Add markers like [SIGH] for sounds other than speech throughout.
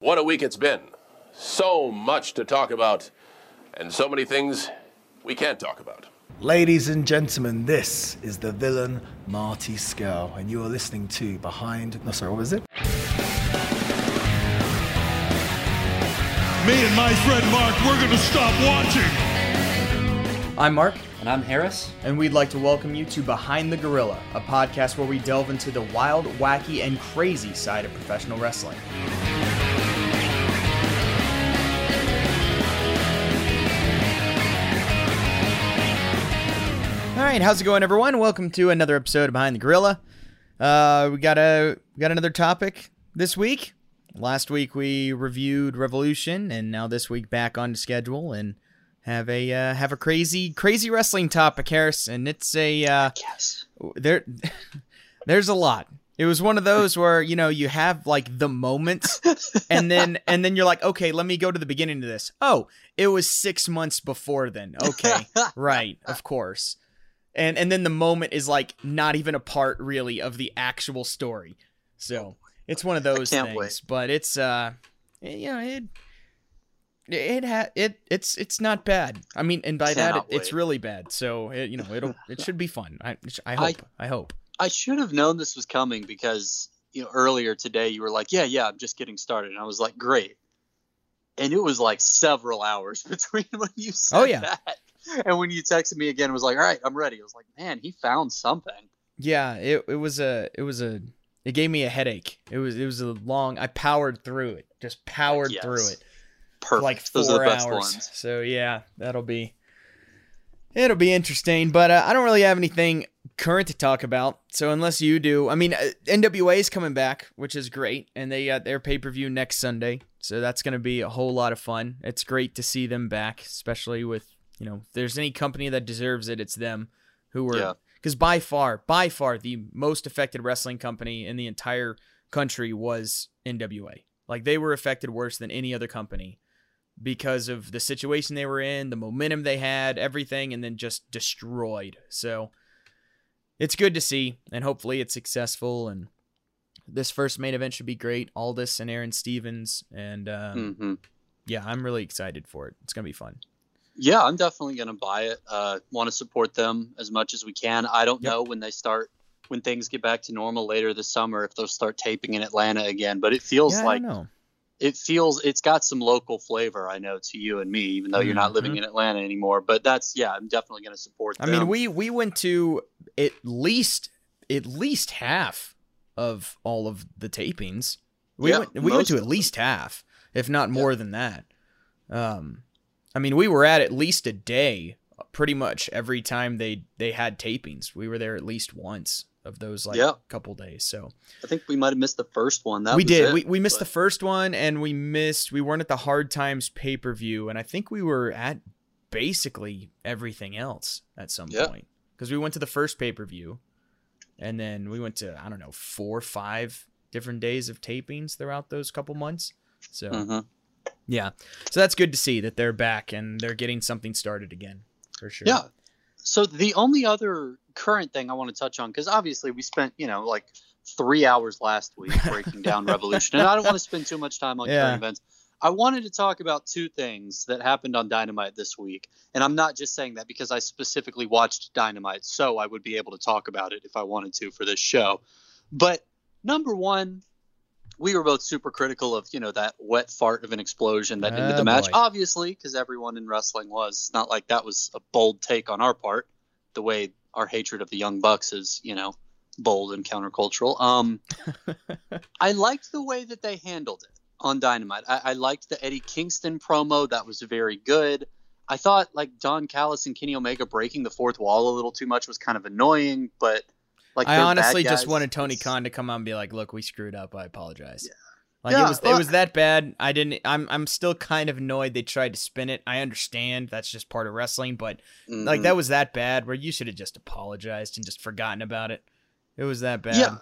What a week it's been. So much to talk about, and so many things we can't talk about. Ladies and gentlemen, this is the villain Marty Scurll, and you are listening to Behind. No, sorry, what was it? Me and my friend Mark, we're going to stop watching. I'm Mark, And I'm Harris. and we'd like to welcome you to Behind the Gorilla, a podcast where we delve into the wild, wacky, and crazy side of professional wrestling. All right, how's it going, everyone? Welcome to another episode of Behind the Gorilla. Uh, we got a we got another topic this week. Last week we reviewed Revolution, and now this week back on schedule and have a uh, have a crazy crazy wrestling topic, Harris, and it's a uh, Yes. there [LAUGHS] there's a lot. It was one of those where you know you have like the moment, and then [LAUGHS] and then you're like, okay, let me go to the beginning of this. Oh, it was six months before then. Okay, [LAUGHS] right, of course. And and then the moment is like not even a part really of the actual story. So it's one of those things. wait. But it's uh, you know it. It ha- it it's it's not bad. I mean, and by that it, it's really bad. So it, you know it'll [LAUGHS] it should be fun. I I hope I hope. I should have known this was coming because, you know, earlier today you were like, yeah, yeah, I'm just getting started. And I was like, great. And it was like several hours [LAUGHS] between when you said Oh, yeah. that and when you texted me again, it was like, all right, I'm ready. I was like, man, he found something. Yeah, it it was a it was a it gave me a headache. It was it was a long. I powered through it, just powered Yes. through it Perfect. like Those four are the best hours. ones. So yeah, that'll be it'll be interesting. But uh, I don't really have anything current to talk about. So unless you do, I mean, uh, NWA is coming back, which is great, and they got their pay per view next Sunday. So that's going to be a whole lot of fun. It's great to see them back, especially with you know, if there's any company that deserves it, it's them who were Yeah. because by far, by far, the most affected wrestling company in the entire country was NWA. Like they were affected worse than any other company because of the situation they were in, the momentum they had, everything, and then just destroyed. So it's good to see, and hopefully it's successful. And this first main event should be great. Aldis and Aron Stevens, and um, hmm yeah, I'm really excited for it. It's gonna be fun. Yeah, I'm definitely going to buy it. Uh, Want to support them as much as we can. I don't Yep. know when they start, when things get back to normal later this summer, if they'll start taping in Atlanta again. But it feels yeah, like I don't know. it feels it's got some local flavor. I know to you and me, even though you're not living Mhm. in Atlanta anymore. But that's yeah, I'm definitely going to support. I mean, we we went to at least at least half of all of the tapings. We Yeah, went we went to at least half, if not more than that. Um, I mean, we were at at least a day, pretty much every time they they had tapings. We were there at least once of those like Yeah. couple days. So I think we might have missed the first one. That we was did. it, we we missed but- the first one, and we missed. We weren't at the Hard Times pay per view, and I think we were at basically everything else at some Yeah. point because we went to the first pay per view, and then we went to I don't know four, five different days of tapings throughout those couple months. So Mhm. yeah, so that's good to see that they're back and they're getting something started again for sure. Yeah. So the only other current thing I want to touch on, because obviously we spent you know like three hours last week breaking down [LAUGHS] Revolution, and I don't want to spend too much time on Yeah. current events. I wanted to talk about two things that happened on Dynamite this week. And I'm not just saying that because I specifically watched Dynamite, so I would be able to talk about it if I wanted to for this show. But number one, we were both super critical of, you know, that wet fart of an explosion that ended Oh, the match. boy. Obviously, because everyone in wrestling was. It's not like that was a bold take on our part, the way our hatred of the Young Bucks is, you know, bold and countercultural. Um, [LAUGHS] I liked the way that they handled it on Dynamite. I, I liked the Eddie Kingston promo. That was very good. I thought like Don Callis and Kenny Omega breaking the fourth wall a little too much was kind of annoying, but like I honestly just wanted Tony Khan to come out and be like, "Look, we screwed up. I apologize." Yeah. Like Yeah, it was, well- it was that bad. I didn't. I'm, I'm still kind of annoyed they tried to spin it. I understand that's just part of wrestling, but like Mhm. that was that bad where you should have just apologized and just forgotten about it. It was that bad. Yeah.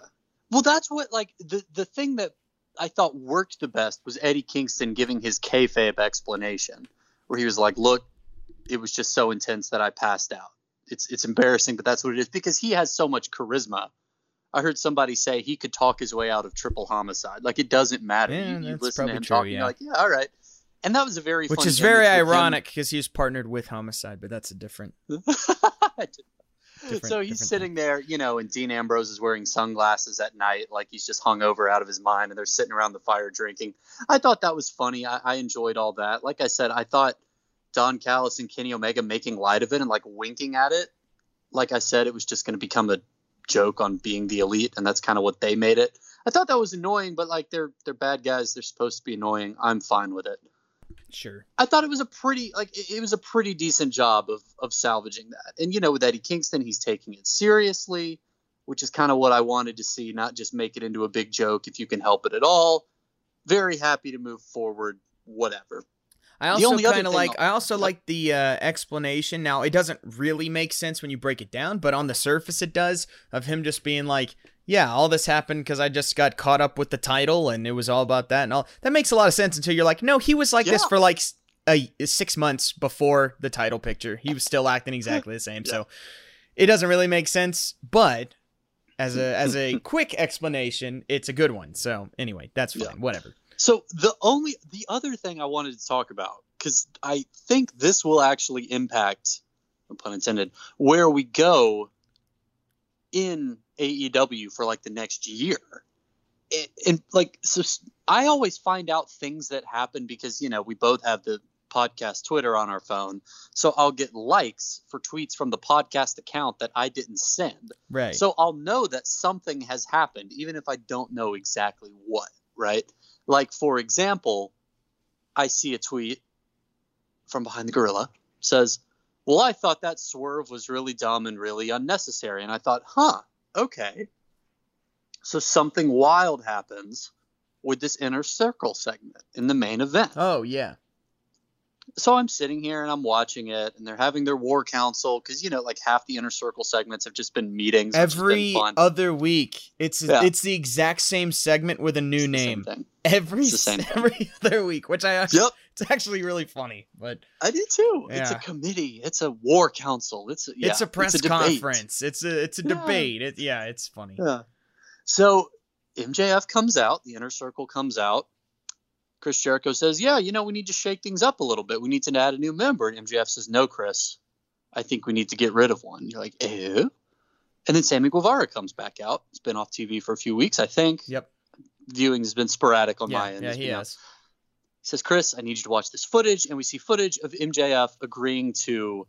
Well, that's what like the the thing that I thought worked the best was Eddie Kingston giving his kayfabe explanation, where he was like, "Look, it was just so intense that I passed out. It's it's embarrassing, but that's what it is because he has so much charisma. I heard somebody say he could talk his way out of triple homicide. Like it doesn't matter. Yeah, you, you that's listen to him true, talking, yeah. you're like, yeah, all right. And that was a very Which is very ironic because he was partnered with Homicide, but that's a different. [LAUGHS] Different- so he's sitting there, you know, and Dean Ambrose is wearing sunglasses at night, like he's just hung over out of his mind, and they're sitting around the fire drinking. I thought that was funny. I, I enjoyed all that. Like I said, I thought Don Callis and Kenny Omega making light of it and like winking at it. Like I said, it was just going to become a joke on being the elite, and that's kind of what they made it. I thought that was annoying, but like they're they're bad guys. They're supposed to be annoying. I'm fine with it. Sure. I thought it was a pretty like it, was a pretty decent job of of salvaging that. And you know, with Eddie Kingston, he's taking it seriously, which is kind of what I wanted to see, not just make it into a big joke if you can help it at all. Very happy to move forward, whatever. I also kind of like. I'll- I also like the uh, explanation. Now it doesn't really make sense when you break it down, but on the surface it does. Of him just being like, "Yeah, all this happened because I just got caught up with the title, and it was all about that and all." That makes a lot of sense until you're like, "No, he was like this for like a six months before the title picture. He was still acting exactly the same." [LAUGHS] So it doesn't really make sense, but. As a as a [LAUGHS] quick explanation, it's a good one. So anyway, that's fine. Yeah. Whatever. So the only the other thing I wanted to talk about because I think this will actually impact, no pun intended, where we go in AEW for like the next year. And like so, I always find out things that happen because you know we both have the podcast Twitter on our phone, so I'll get likes for tweets from the podcast account that I didn't send. Right. So I'll know that something has happened, even if I don't know exactly what, right? Like, for example, I see a tweet from behind the gorilla says, Well, I thought that swerve was really dumb and really unnecessary. And I thought, huh, okay. So something wild happens with this inner circle segment in the main event oh yeah. So I'm sitting here and I'm watching it, and they're having their war council because you know, like half the inner circle segments have just been meetings. been every fun. other week. It's Yeah. it's the exact same segment with a new It's name every the same [LAUGHS] thing. every other week, which I actually, Yep, it's actually really funny. But I do too. It's a committee. It's a war council. It's a, yeah, it's a press debate. conference. It's a it's a Yeah. debate. It, yeah, it's funny. Yeah. So MJF comes out. The inner circle comes out. Chris Jericho says, "Yeah, you know, we need to shake things up a little bit. We need to add a new member." And MJF says, "No, Chris. I think we need to get rid of one." You're like, "Eh?" And then Sammy Guevara comes back out. It's been off TV for a few weeks, I think. Yep. Viewing has been sporadic on Yeah, my end. yeah, he has. He says, Chris, I need you to watch this footage. And we see footage of MJF agreeing to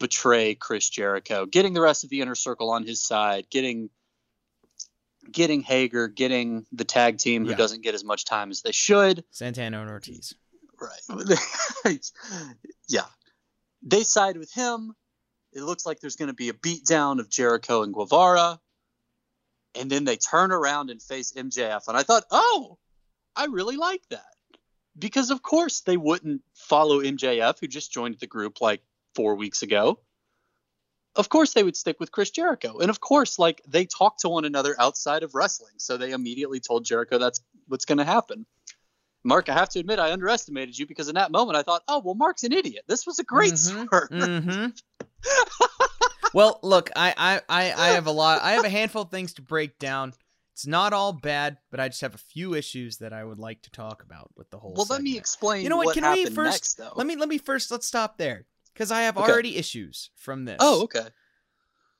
betray Chris Jericho, getting the rest of the inner circle on his side, getting getting Hager, getting the tag team who Yeah. doesn't get as much time as they should. Santana and Ortiz. Right. [LAUGHS] yeah. They side with him. It looks like there's going to be a beatdown of Jericho and Guevara. And then they turn around and face MJF. And I thought, oh, I really like that. Because, of course, they wouldn't follow MJF, who just joined the group like four weeks ago. Of course, they would stick with Chris Jericho. And of course, like they talk to one another outside of wrestling. So they immediately told Jericho that's what's going to happen. Mark, I have to admit, I underestimated you because in that moment I thought, oh, well, Mark's an idiot. This was a great Mhm, swerve. Mm-hmm. [LAUGHS] well, look, I, I, I, I have a lot. I have a handful of things to break down. It's not all bad, but I just have a few issues that I would like to talk about with the whole. Well, let me explain You know what? what Can we first next, though. let me let me first let's stop there because I have Okay. already issues from this. Oh, okay.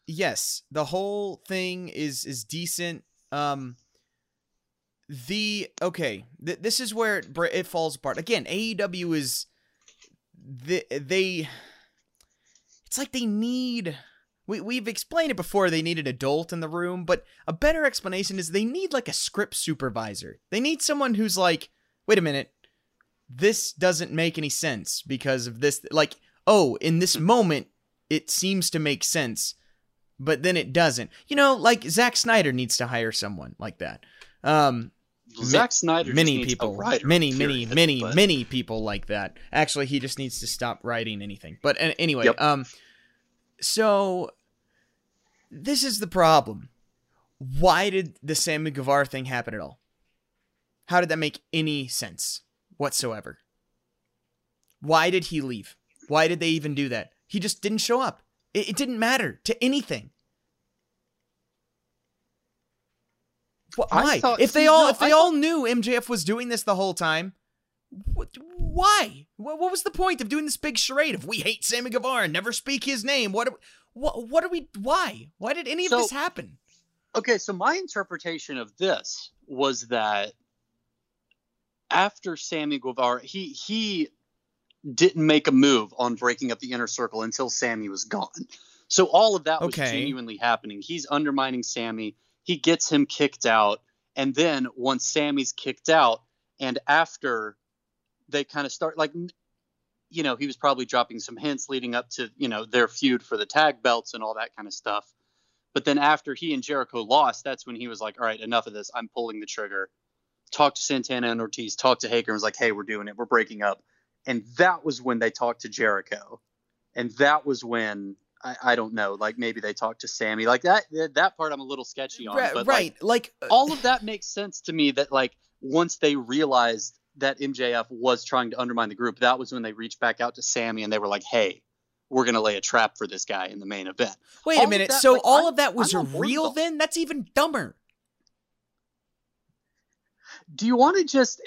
yes, the whole thing is is decent. Um, the okay, th- this is where it, br- it falls apart. Again, AEW is the they it's like they need we we've explained it before they need an adult in the room, but a better explanation is they need like a script supervisor. They need someone who's like, "Wait a minute. This doesn't make any sense because of this like, oh, in this moment it seems to make sense, but then it doesn't." You know, like Zack Snyder needs to hire someone like that. Um Zack Snyder. just many people writer, many many many but- many people like that actually he just needs to stop writing anything but uh, anyway Yep. um so this is the problem why did the Sammy Guevara thing happen at all how did that make any sense whatsoever why did he leave why did they even do that he just didn't show up it, it didn't matter to anything Why? thought- if they all no, if they I all knew MJF was doing this the whole time, wh- why? What, what was the point of doing this big charade of we hate Sammy Guevara, never speak his name? What? Are, what? What are we? Why? Why did any of this happen? Okay, so my interpretation of this was that after Sammy Guevara, he he didn't make a move on breaking up the inner circle until Sammy was gone. So all of that was Okay. genuinely happening. He's undermining Sammy. He gets him kicked out, and then once Sammy's kicked out, and after they kind of start like, you know, he was probably dropping some hints leading up to you know their feud for the tag belts and all that kind of stuff. But then after he and Jericho lost, that's when he was like, all right, enough of this. I'm pulling the trigger. Talked to Santana and Ortiz, talked to Hager, and was like, hey, we're doing it. We're breaking up. And that was when they talked to Jericho. And that was when, I, I don't know, like maybe they talked to Sammy. Like that that part I'm a little sketchy on. Right, but right. Like, Like, uh, all of that makes sense to me that like once they realized that MJF was trying to undermine the group, that was when they reached back out to Sammy and they were like, hey, we're going to lay a trap for this guy in the main event. wait all a minute. that, so like, all I'm- of that was I'm on board with real then? That's even dumber. do you want to just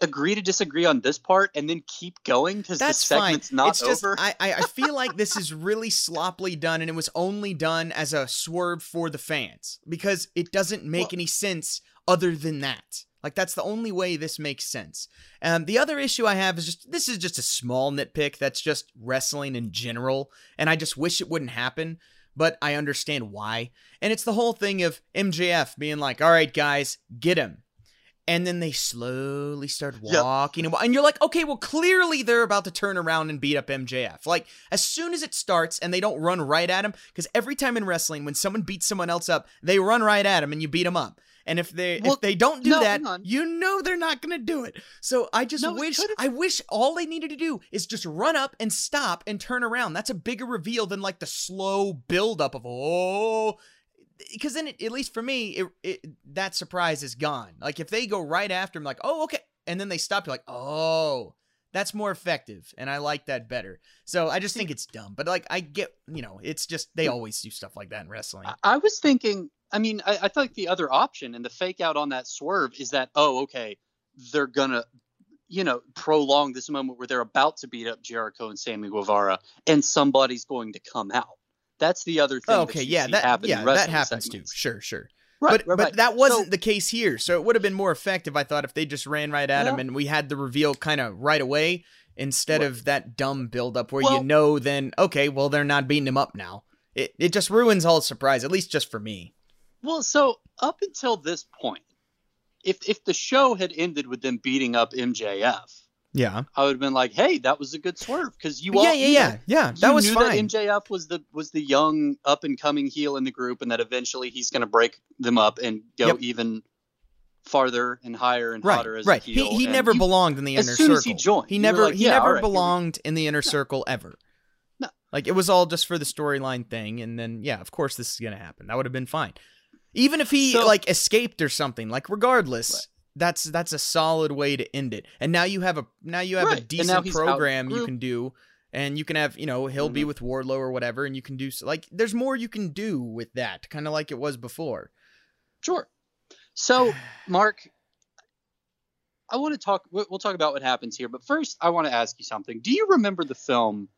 agree to disagree on this part and then keep going because the That's fine. segment's not it's over? I, I I feel like this is really sloppily done, and it was only done as a swerve for the fans because it doesn't make Well- any sense other than that. Like that's the only way this makes sense. Um, the other issue I have is just this is just a small nitpick. That's just wrestling in general, and I just wish it wouldn't happen. But I understand why, and it's the whole thing of MJF being like, "All right, guys, get him." And then they slowly start walking and, wa- and you're like okay well clearly they're about to turn around and beat up mjf like as soon as it starts and they don't run right at him because every time in wrestling when someone beats someone else up they run right at him and you beat them up. And if they Well, if they don't do no, that you know they're not gonna do it. So i just No, wish i wish all they needed to do is just run up and stop and turn around. That's a bigger reveal than like the slow build up of oh because then it, at least for me it, it that surprise is gone. Like if they go right after him like oh okay and then they stop you're like oh that's more effective and i like that better. So i just think it's dumb but like i get you know it's just they always do stuff like that in wrestling. I- I was thinking, I mean, I, I the other option and the fake out on that swerve is that, oh, okay, they're going to, you know, prolong this moment where they're about to beat up Jericho and Sammy Guevara and somebody's going to come out. That's the other thing. Oh, that okay yeah that happen yeah that happens segments. too sure sure Right, but right, but right. that wasn't So- the case here so it would have been more effective i thought if they just ran right at him and we had the reveal kind of right away instead Well- of that dumb build up where Well- you know then okay well they're not beating him up now it, it just ruins all surprise at least just for me Well, so up until this point, if if the show had ended with them beating up MJF, yeah. I would have been like, "Hey, that was a good swerve," because you yeah all, yeah yeah. know, yeah that you was knew fine. That MJF was the was the young up and coming heel in the group, and that eventually he's going to break them up and go Yep. even farther and higher and right hotter as right. A heel. he, he never belonged in the as inner soon circle as he joined, he never like, he "Yeah, never right, belonged in the inner circle ever. No. like it was all just for the storyline thing and then yeah of course this is gonna happen. That would have been fine. Even if he So- like escaped or something like regardless. That's that's a solid way to end it and now you have a now you have Right, a decent he's out of the program you can do and you can have you know he'll be Mhm. with wardlow or whatever and you can do s- like there's more you can do with that kind of like it was before Sure. So, [SIGHS] Mark, I want to talk. we- We'll talk about what happens here, but first, I want to ask you something. Do you remember the film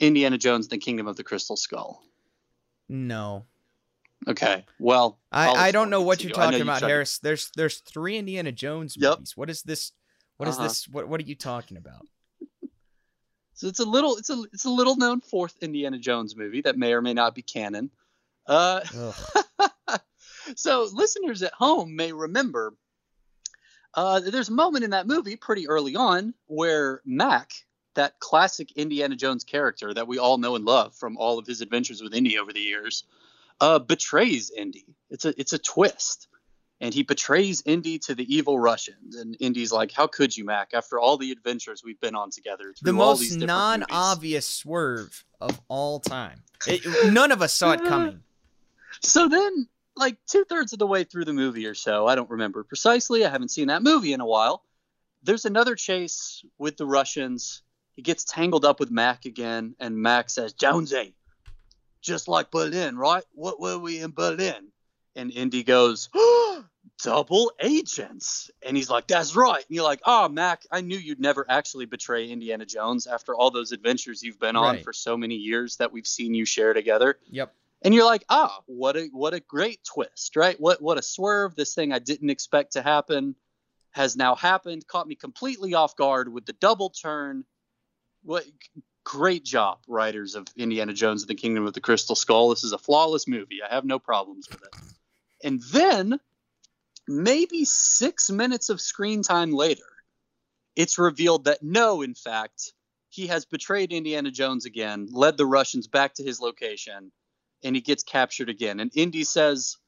Indiana Jones and the Kingdom of the Crystal Skull? no Okay. Well, I'll I, I don't know what you're talking you about, to- Harris. There's there's three Indiana Jones Yep. movies. What is this? What is Uh-huh. this? What what are you talking about? So it's a little, it's a, it's a little known fourth Indiana Jones movie that may or may not be canon. Uh, [LAUGHS] so listeners at home may remember uh, there's a moment in that movie pretty early on where Mac, that classic Indiana Jones character that we all know and love from all of his adventures with Indy over the years, uh, betrays Indy. It's a it's a twist, and he betrays Indy to the evil Russians. And Indy's like, "How could you, Mac? After all the adventures we've been on together, through the all most these different movies." non-obvious swerve of all time. It- none of us saw it [LAUGHS] coming. So then, like two thirds of the way through the movie or so, I don't remember precisely. I haven't seen that movie in a while. There's another chase with the Russians. He gets tangled up with Mac again, and Mac says, Jonesy, just like Berlin, right? What were we in Berlin? And Indy goes, double agents. And he's like, that's right. And you're like, oh, Mac, I knew you'd never actually betray Indiana Jones after all those adventures you've been on Right. for so many years that we've seen you share together. Yep. And you're like, ah, what a what a great twist, right? What what a swerve. This thing I didn't expect to happen has now happened. Caught me completely off guard with the double turn. What great job, writers of Indiana Jones and the Kingdom of the Crystal Skull. This is a flawless movie. I have no problems with it. And then maybe six minutes of screen time later, it's revealed that no, in fact, he has betrayed Indiana Jones again, led the Russians back to his location, and he gets captured again. And Indy says,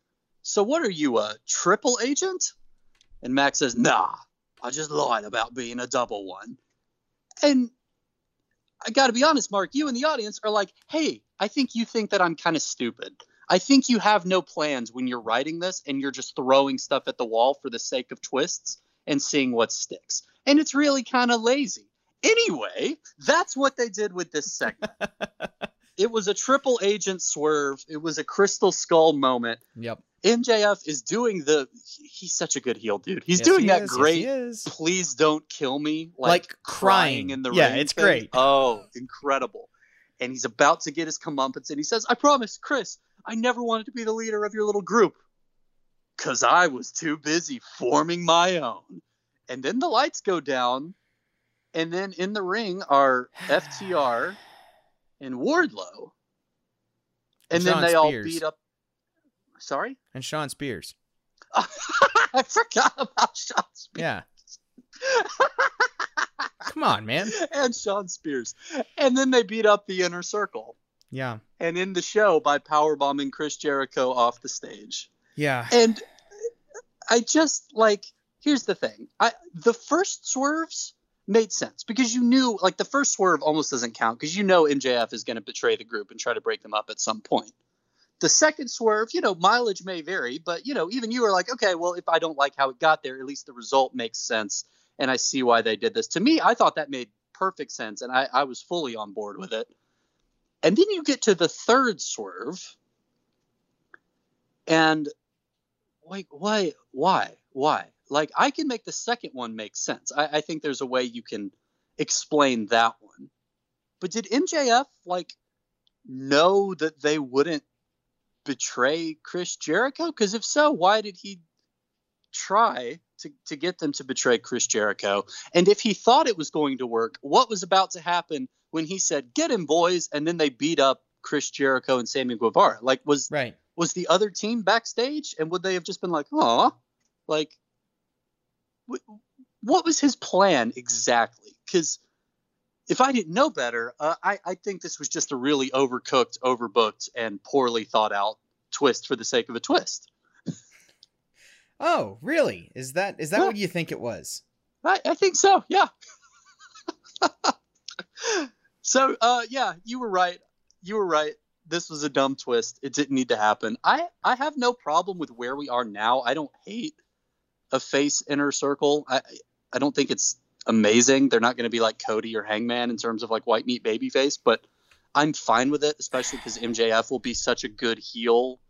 So what are you, a triple agent? And Mac says, Nah, I just lied about being a double one. And I got to be honest, Mark, you and the audience are like, Hey, I think you think that I'm kind of stupid. I think you have no plans when you're writing this and you're just throwing stuff at the wall for the sake of twists and seeing what sticks. And it's really kind of lazy. Anyway, that's what they did with this segment. [LAUGHS] it was a triple agent swerve. It was a crystal skull moment. Yep. MJF is doing the he's such a good heel dude. He's Yes, doing he that is. Yes, great he is. please don't kill me like, Like crying. in the ring. Yeah, it's thing. great. Oh, incredible. And he's about to get his comeuppance and he says, I promise, Chris, I never wanted to be the leader of your little group. Cause I was too busy forming my own. And then the lights go down, and then in the ring are [SIGHS] FTR and Wardlow. And And then they all beat up Sorry? And Shawn Spears. [LAUGHS] I forgot about Shawn Spears. Yeah. Come on, man. [LAUGHS] and Shawn Spears. And then they beat up the inner circle Yeah. and end the show by powerbombing Chris Jericho off the stage. Yeah. And I just like here's the thing. I the first swerves made sense because you knew like the first swerve almost doesn't count because you know MJF is going to betray the group and try to break them up at some point. The second swerve, you know, mileage may vary, but you know, even you are like, okay, well, if I don't like how it got there, at least the result makes sense, and I see why they did this. To me, I thought that made perfect sense, and I, I was fully on board with it. And then you get to the third swerve, and like, why, why, why? Like, I can make the second one make sense. I, I think there's a way you can explain that one. But did MJF like know that they wouldn't betray Chris Jericho? Because if so, why did he try to, to get them to betray Chris Jericho? And if he thought it was going to work, what was about to happen when he said, "Get him, boys," and then they beat up Chris Jericho and Sammy Guevara? Like, was Right. was the other team backstage, and would they have just been like, oh, like, what was his plan exactly? Because if I didn't know better, uh, I, I think this was just a really overcooked, overbooked, and poorly thought out twist for the sake of a twist. Oh, really? Is that is that Yeah. what you think it was? I, I think so. Yeah. [LAUGHS] so, uh, yeah, you were right. You were right. This was a dumb twist. It didn't need to happen. I I have no problem with where we are now. I don't hate a face inner circle. I I don't think it's amazing. They're not going to be like Cody or Hangman in terms of like white meat babyface, but I'm fine with it, especially because MJF will be such a good heel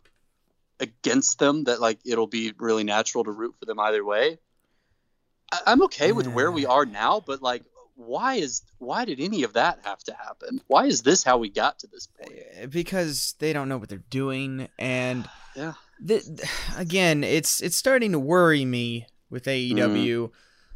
against them that like it'll be really natural to root for them either way. I, I'm okay with where we are now, but like, why is why did any of that have to happen? Why is this how we got to this point? Uh, Because they don't know what they're doing, and Yeah. Th- th- again, it's it's starting to worry me with AEW.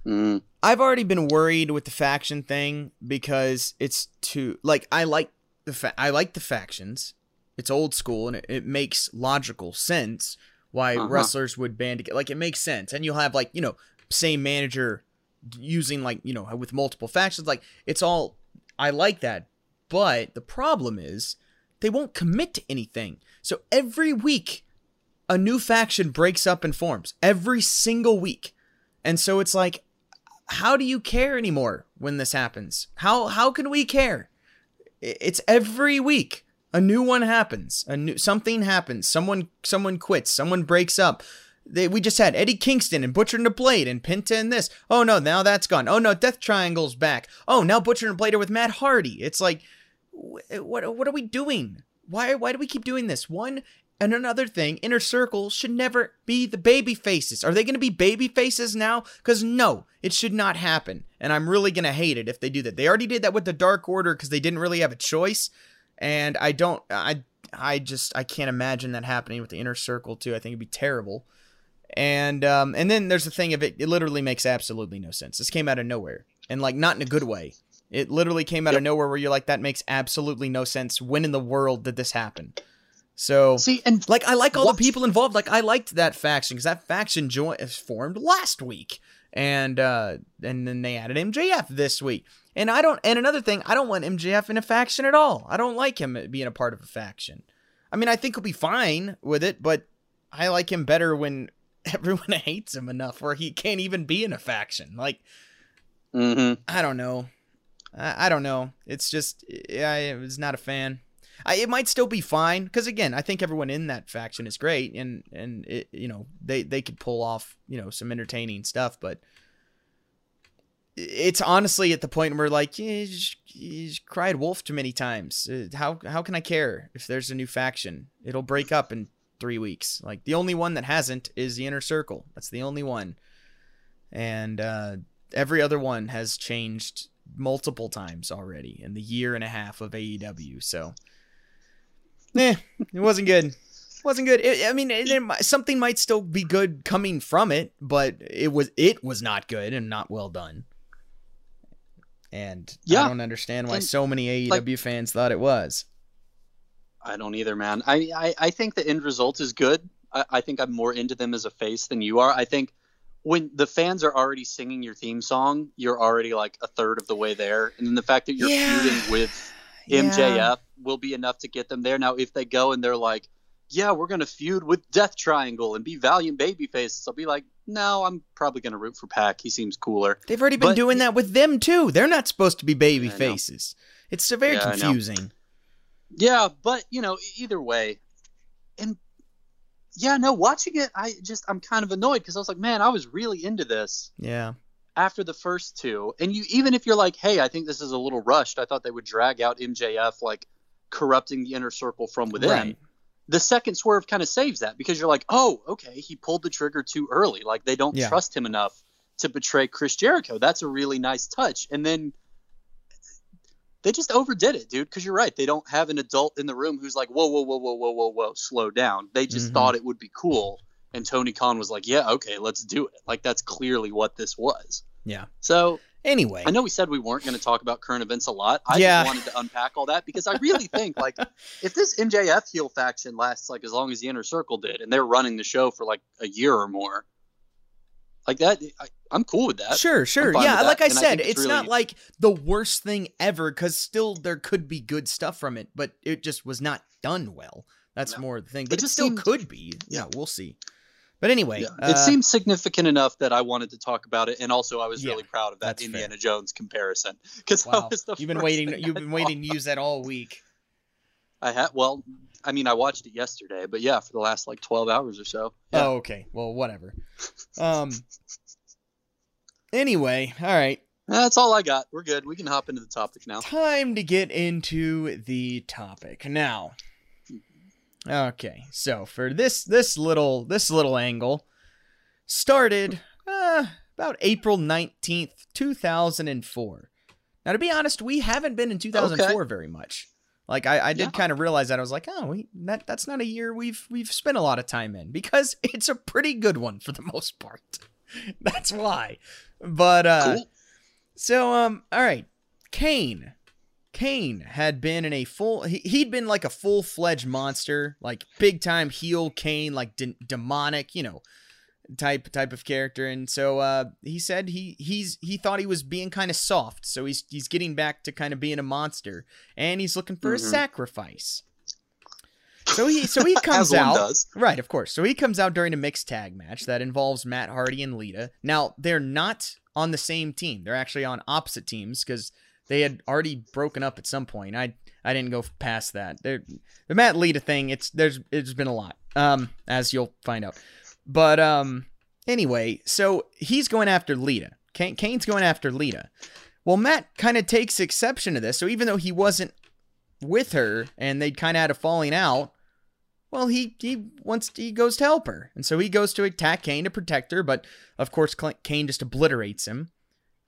Mm, I've already been worried with the faction thing because it's too like I like the fa- I like the factions. It's old school and it, it makes logical sense why Uh-huh. wrestlers would band together. Like it makes sense, and you'll have like you know same manager using like you know with multiple factions. Like it's all I like that, but the problem is they won't commit to anything. So every week a new faction breaks up and forms every single week. And so it's like how do you care anymore when this happens? How how can we care? It's every week a new one happens. A new something happens. Someone someone quits. Someone breaks up. They, we just had Eddie Kingston and Butcher and the Blade and Penta and this. Oh no, now that's gone. Oh no, Death Triangle's back. Oh now Butcher and Blade are with Matt Hardy. It's like, wh- what what are we doing? Why why do we keep doing this? One, and another thing, Inner Circle should never be the baby faces. Are they going to be baby faces now? Because no, it should not happen. And I'm really going to hate it if they do that. They already did that with the Dark Order because they didn't really have a choice. And I don't, I, I just, I can't imagine that happening with the Inner Circle too. I think it'd be terrible. And um, and then there's the thing of it. It literally makes absolutely no sense. This came out of nowhere, and like not in a good way. It literally came out of nowhere where you're like, that makes absolutely no sense. When in the world did this happen? So See, and like I like all What- the people involved. Like I liked that faction because that faction joined formed last week, and uh, and then they added MJF this week. And I don't. And another thing, I don't want MJF in a faction at all. I don't like him being a part of a faction. I mean, I think he'll be fine with it, but I like him better when [LAUGHS] everyone [LAUGHS] hates him enough where he can't even be in a faction. Like Mhm. I don't know. I, I don't know. It's just I was not a fan. I, it might still be fine because again, I think everyone in that faction is great, and and it, you know they they could pull off you know some entertaining stuff, but it's honestly at the point where like you, just, cried wolf too many times. Uh, How how can I care if there's a new faction? It'll break up in three weeks. Like the only one that hasn't is the inner circle. That's the only one, and uh, every other one has changed multiple times already in the year and a half of AEW. So, eh, it wasn't good. wasn't good. It, I mean, it, it something might still be good coming from it, but it was it was not good and not well done. And Yeah. I don't understand why And, so many AEW like- fans thought it was. I don't either, man. I, I, I think the end result is good. I, I think I'm more into them as a face than you are. I think when the fans are already singing your theme song, you're already like a third of the way there. And then the fact that you're Yeah. feuding with Yeah. Will be enough to get them there. Now, if they go and they're like, yeah, we're going to feud with Death Triangle and be valiant baby faces, I'll be like, no, I'm probably going to root for Pac. He seems cooler. They've already been But- doing that with them too. They're not supposed to be baby Yeah, I know. faces. It's so very Yeah, confusing. Yeah, but you know, either way, and yeah, no, watching it, I just I'm kind of annoyed because I was like, man, I was really into this Yeah. after the first two, and you even if you're like, hey, I think this is a little rushed, I thought they would drag out MJF like corrupting the inner circle from within. Right. The second swerve kind of saves that because you're like, oh, okay, he pulled the trigger too early. Like they don't Yeah. trust him enough to betray Chris Jericho. That's a really nice touch. And then they just overdid it, dude. Because you're right, they don't have an adult in the room who's like, whoa, whoa, whoa, whoa, whoa, whoa, whoa, slow down. They just Mhm. thought it would be cool, and Tony Khan was like, yeah, okay, let's do it. Like that's clearly what this was. Yeah. So Anyway. I know we said we weren't going to talk about current events a lot. I Yeah. just wanted to unpack all that because I really think like [LAUGHS] if this MJF heel faction lasts like as long as the Inner Circle did, and they're running the show for like a year or more, like that, I, I'm cool with that. Sure, sure. Yeah, like I and said, think it's, it's not like the worst thing ever because still there could be good stuff from it, but it just was not done well. That's No. more the thing. But it, just still seemed- could be. Yeah, Yeah. we'll see. But anyway, Yeah. uh, it seems significant enough that I wanted to talk about it, and also I was Yeah, really proud of that that's fair. Indiana Jones comparison because wow. You've been waiting. You've I been thought waiting to use that all week. I had well, I mean, I watched it yesterday, but yeah, for the last like 12 hours or so. Yeah. Oh, okay. Well, whatever. Um. Anyway, all right. That's all I got. We're good. We can hop into the topic now. Time to get into the topic now. Okay, so for this this little this little angle started uh, about April nineteenth, two thousand and four. Now, to be honest, we haven't been in two thousand four very much. Like I, I did Yeah. kind of realize that I was like, oh, we, that that's not a year we've we've spent a lot of time in because [LAUGHS] it's a pretty good one for the [LAUGHS] most part. That's why. But uh, Cool. so um, all right, Kane. Kane had been in a full. He, he'd been like a full fledged monster, like big time heel Kane, like de- demonic, you know, type type of character. And so uh, he said he he's he thought he was being kind of soft, so he's he's getting back to kind of being a monster, and he's looking for a Mhm. sacrifice. So he so he [LAUGHS] comes out does. right, of course. So he comes out during a mixed tag match that involves Matt Hardy and Lita. Now they're not on the same team; they're actually on opposite teams because they had already broken up at some point. I I didn't go past that. They're, the Matt Lita thing, it's there's it's been a lot, um, as you'll find out. But um, anyway, so he's going after Lita. Kane, Kane's going after Lita. Well, Matt kind of takes exception to this. So even though he wasn't with her and they'd kind of had a falling out, well, he he wants he goes to help her, and so he goes to attack Kane to protect her, but of course Kane just obliterates him.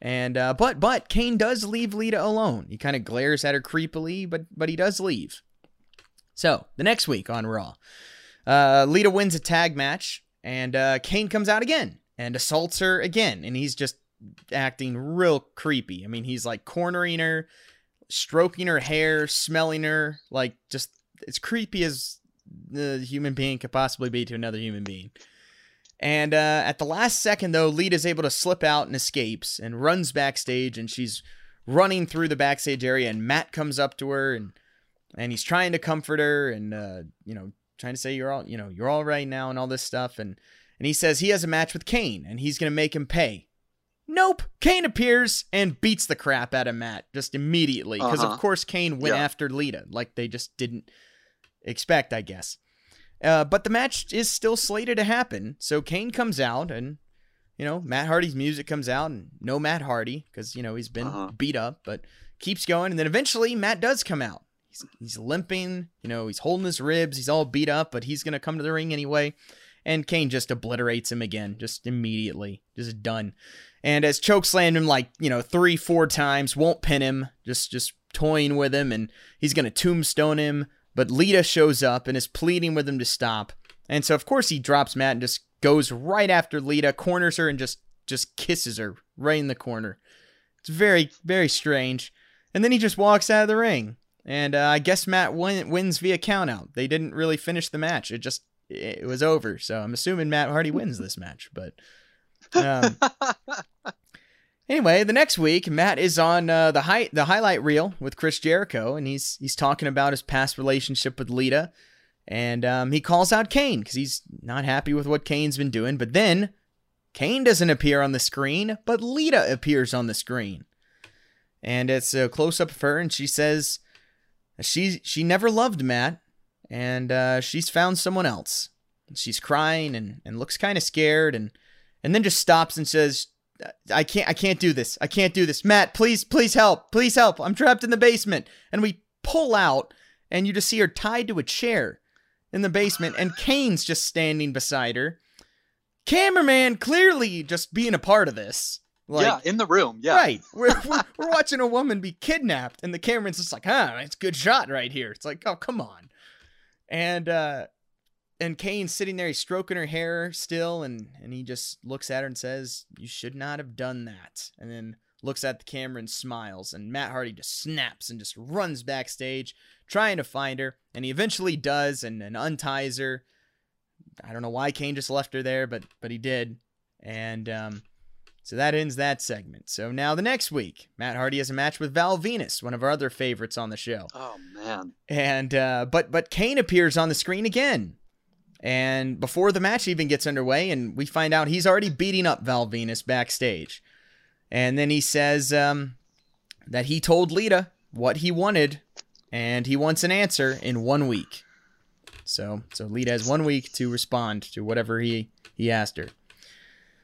And uh, but but Kane does leave Lita alone. He kind of glares at her creepily, but but he does leave. So the next week on Raw, uh, Lita wins a tag match, and uh, Kane comes out again and assaults her again, and he's just acting real creepy. I mean, he's like cornering her, stroking her hair, smelling her, like just as creepy as the human being could possibly be to another human being. And uh, at the last second, though, Lita's able to slip out and escapes and runs backstage, and she's running through the backstage area. And Matt comes up to her and and he's trying to comfort her and uh, you know trying to say you're all you know you're all right now and all this stuff. And and he says he has a match with Kane and he's gonna make him pay. Nope. Kane appears and beats the crap out of Matt just immediately because uh-huh. of course Kane went yeah. after Lita like they just didn't expect, I guess. Uh, but the match is still slated to happen. So Kane comes out and, you know, Matt Hardy's music comes out and no Matt Hardy because, you know, he's been uh-huh. beat up, but keeps going. And then eventually Matt does come out. He's, he's limping, you know, he's holding his ribs. He's all beat up, but he's going to come to the ring anyway. And Kane just obliterates him again, just immediately, just done. And as chokeslammed him like, you know, three, four times, won't pin him, just, just toying with him. And he's going to tombstone him but Lita shows up and is pleading with him to stop. And so of course he drops Matt and just goes right after Lita, corners her and just just kisses her right in the corner. It's very very strange. And then he just walks out of the ring. And uh, I guess Matt win- wins via countout. They didn't really finish the match. It just it was over. So I'm assuming Matt Hardy wins this match, but um, [LAUGHS] Anyway, the next week, Matt is on uh, the the highlight reel with Chris Jericho, and he's he's talking about his past relationship with Lita, and um, he calls out Kane because he's not happy with what Kane's been doing. But then Kane doesn't appear on the screen, but Lita appears on the screen, and it's a close up of her, and she says she she never loved Matt, and uh, she's found someone else. She's crying and and looks kind of scared, and and then just stops and says I can't I can't do this. I can't do this. Matt, please please help. Please help. I'm trapped in the basement. And we pull out and you just see her tied to a chair in the basement and Kane's just standing beside her. Cameraman clearly just being a part of this. Like, yeah, in the room. Yeah. Right. [LAUGHS] We're, we're, we're watching a woman be kidnapped and the cameraman's just like, huh, it's a good shot right here. It's like, oh, come on. And uh and Kane's sitting there, he's stroking her hair still, and and he just looks at her and says, "You should not have done that." And then looks at the camera and smiles. And Matt Hardy just snaps and just runs backstage, trying to find her, and he eventually does, and, and unties her. I don't know why Kane just left her there, but but he did, and um, so that ends that segment. So now the next week, Matt Hardy has a match with Val Venis, one of our other favorites on the show. Oh man! And uh, but but Kane appears on the screen again and before the match even gets underway, and we find out he's already beating up Val Venis backstage. And then he says um, that he told Lita what he wanted, and he wants an answer in one week. So, so Lita has one week to respond to whatever he he asked her.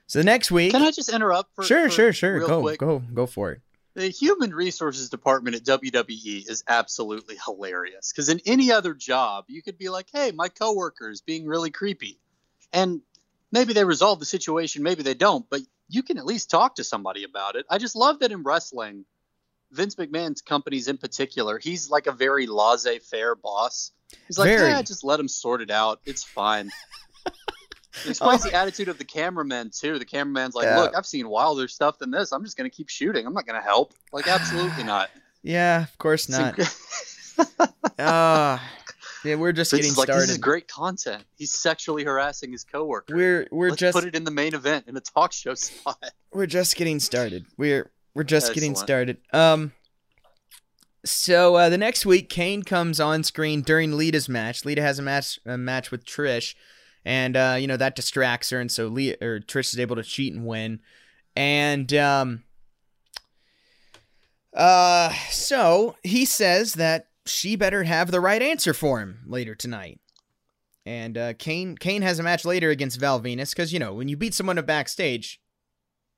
So the next week, can I just interrupt? For, sure, for sure, sure. Go, quick? go, go for it the human resources department at WWE is absolutely hilarious because in any other job, you could be like, hey, my coworker is being really creepy. And maybe they resolve the situation, maybe they don't, but you can at least talk to somebody about it. I just love that in wrestling, Vince McMahon's companies in particular, he's like a very laissez faire boss. He's like, very. yeah, just let him sort it out. It's fine. [LAUGHS] It explains oh. the attitude of the cameraman too. The cameraman's like, yeah. "Look, I've seen wilder stuff than this. I'm just gonna keep shooting. I'm not gonna help. Like, absolutely not." [SIGHS] Yeah, of course not. [LAUGHS] Ah, uh, yeah, we're just getting like, started. This is great content. He's sexually harassing his coworker. We're we're Let's just put it in the main event in a talk show [LAUGHS] spot. We're just getting started. We're we're just Excellent. getting started. Um. So uh, the next week, Kane comes on screen during Lita's match. Lita has a match a match with Trish and uh, you know that distracts her, and so Leah or Trish is able to cheat and win, and um, uh, so he says that she better have the right answer for him later tonight. And uh, Kane Kane has a match later against Val Venis because you know when you beat someone up backstage,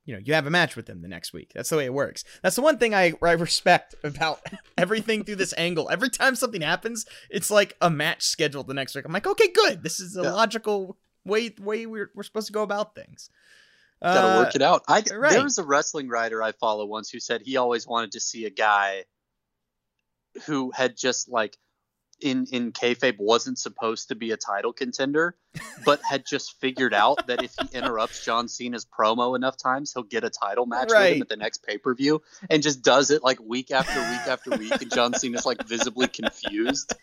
you know, you have a match with them the next week. That's the way it works. That's the one thing I, I respect about [LAUGHS] everything through this angle. Every time something happens, it's like a match scheduled the next week. I'm like, okay, good. This is a Yeah. logical way way we're we're supposed to go about things. Gotta Uh, work it out. I right. there was a wrestling writer I follow once who said he always wanted to see a guy who had just like in in kayfabe wasn't supposed to be a title contender, but had just figured out that if he interrupts John Cena's promo enough times, he'll get a title match with him at the next pay per view, and just does it like week after week after week, and John Cena's like visibly confused,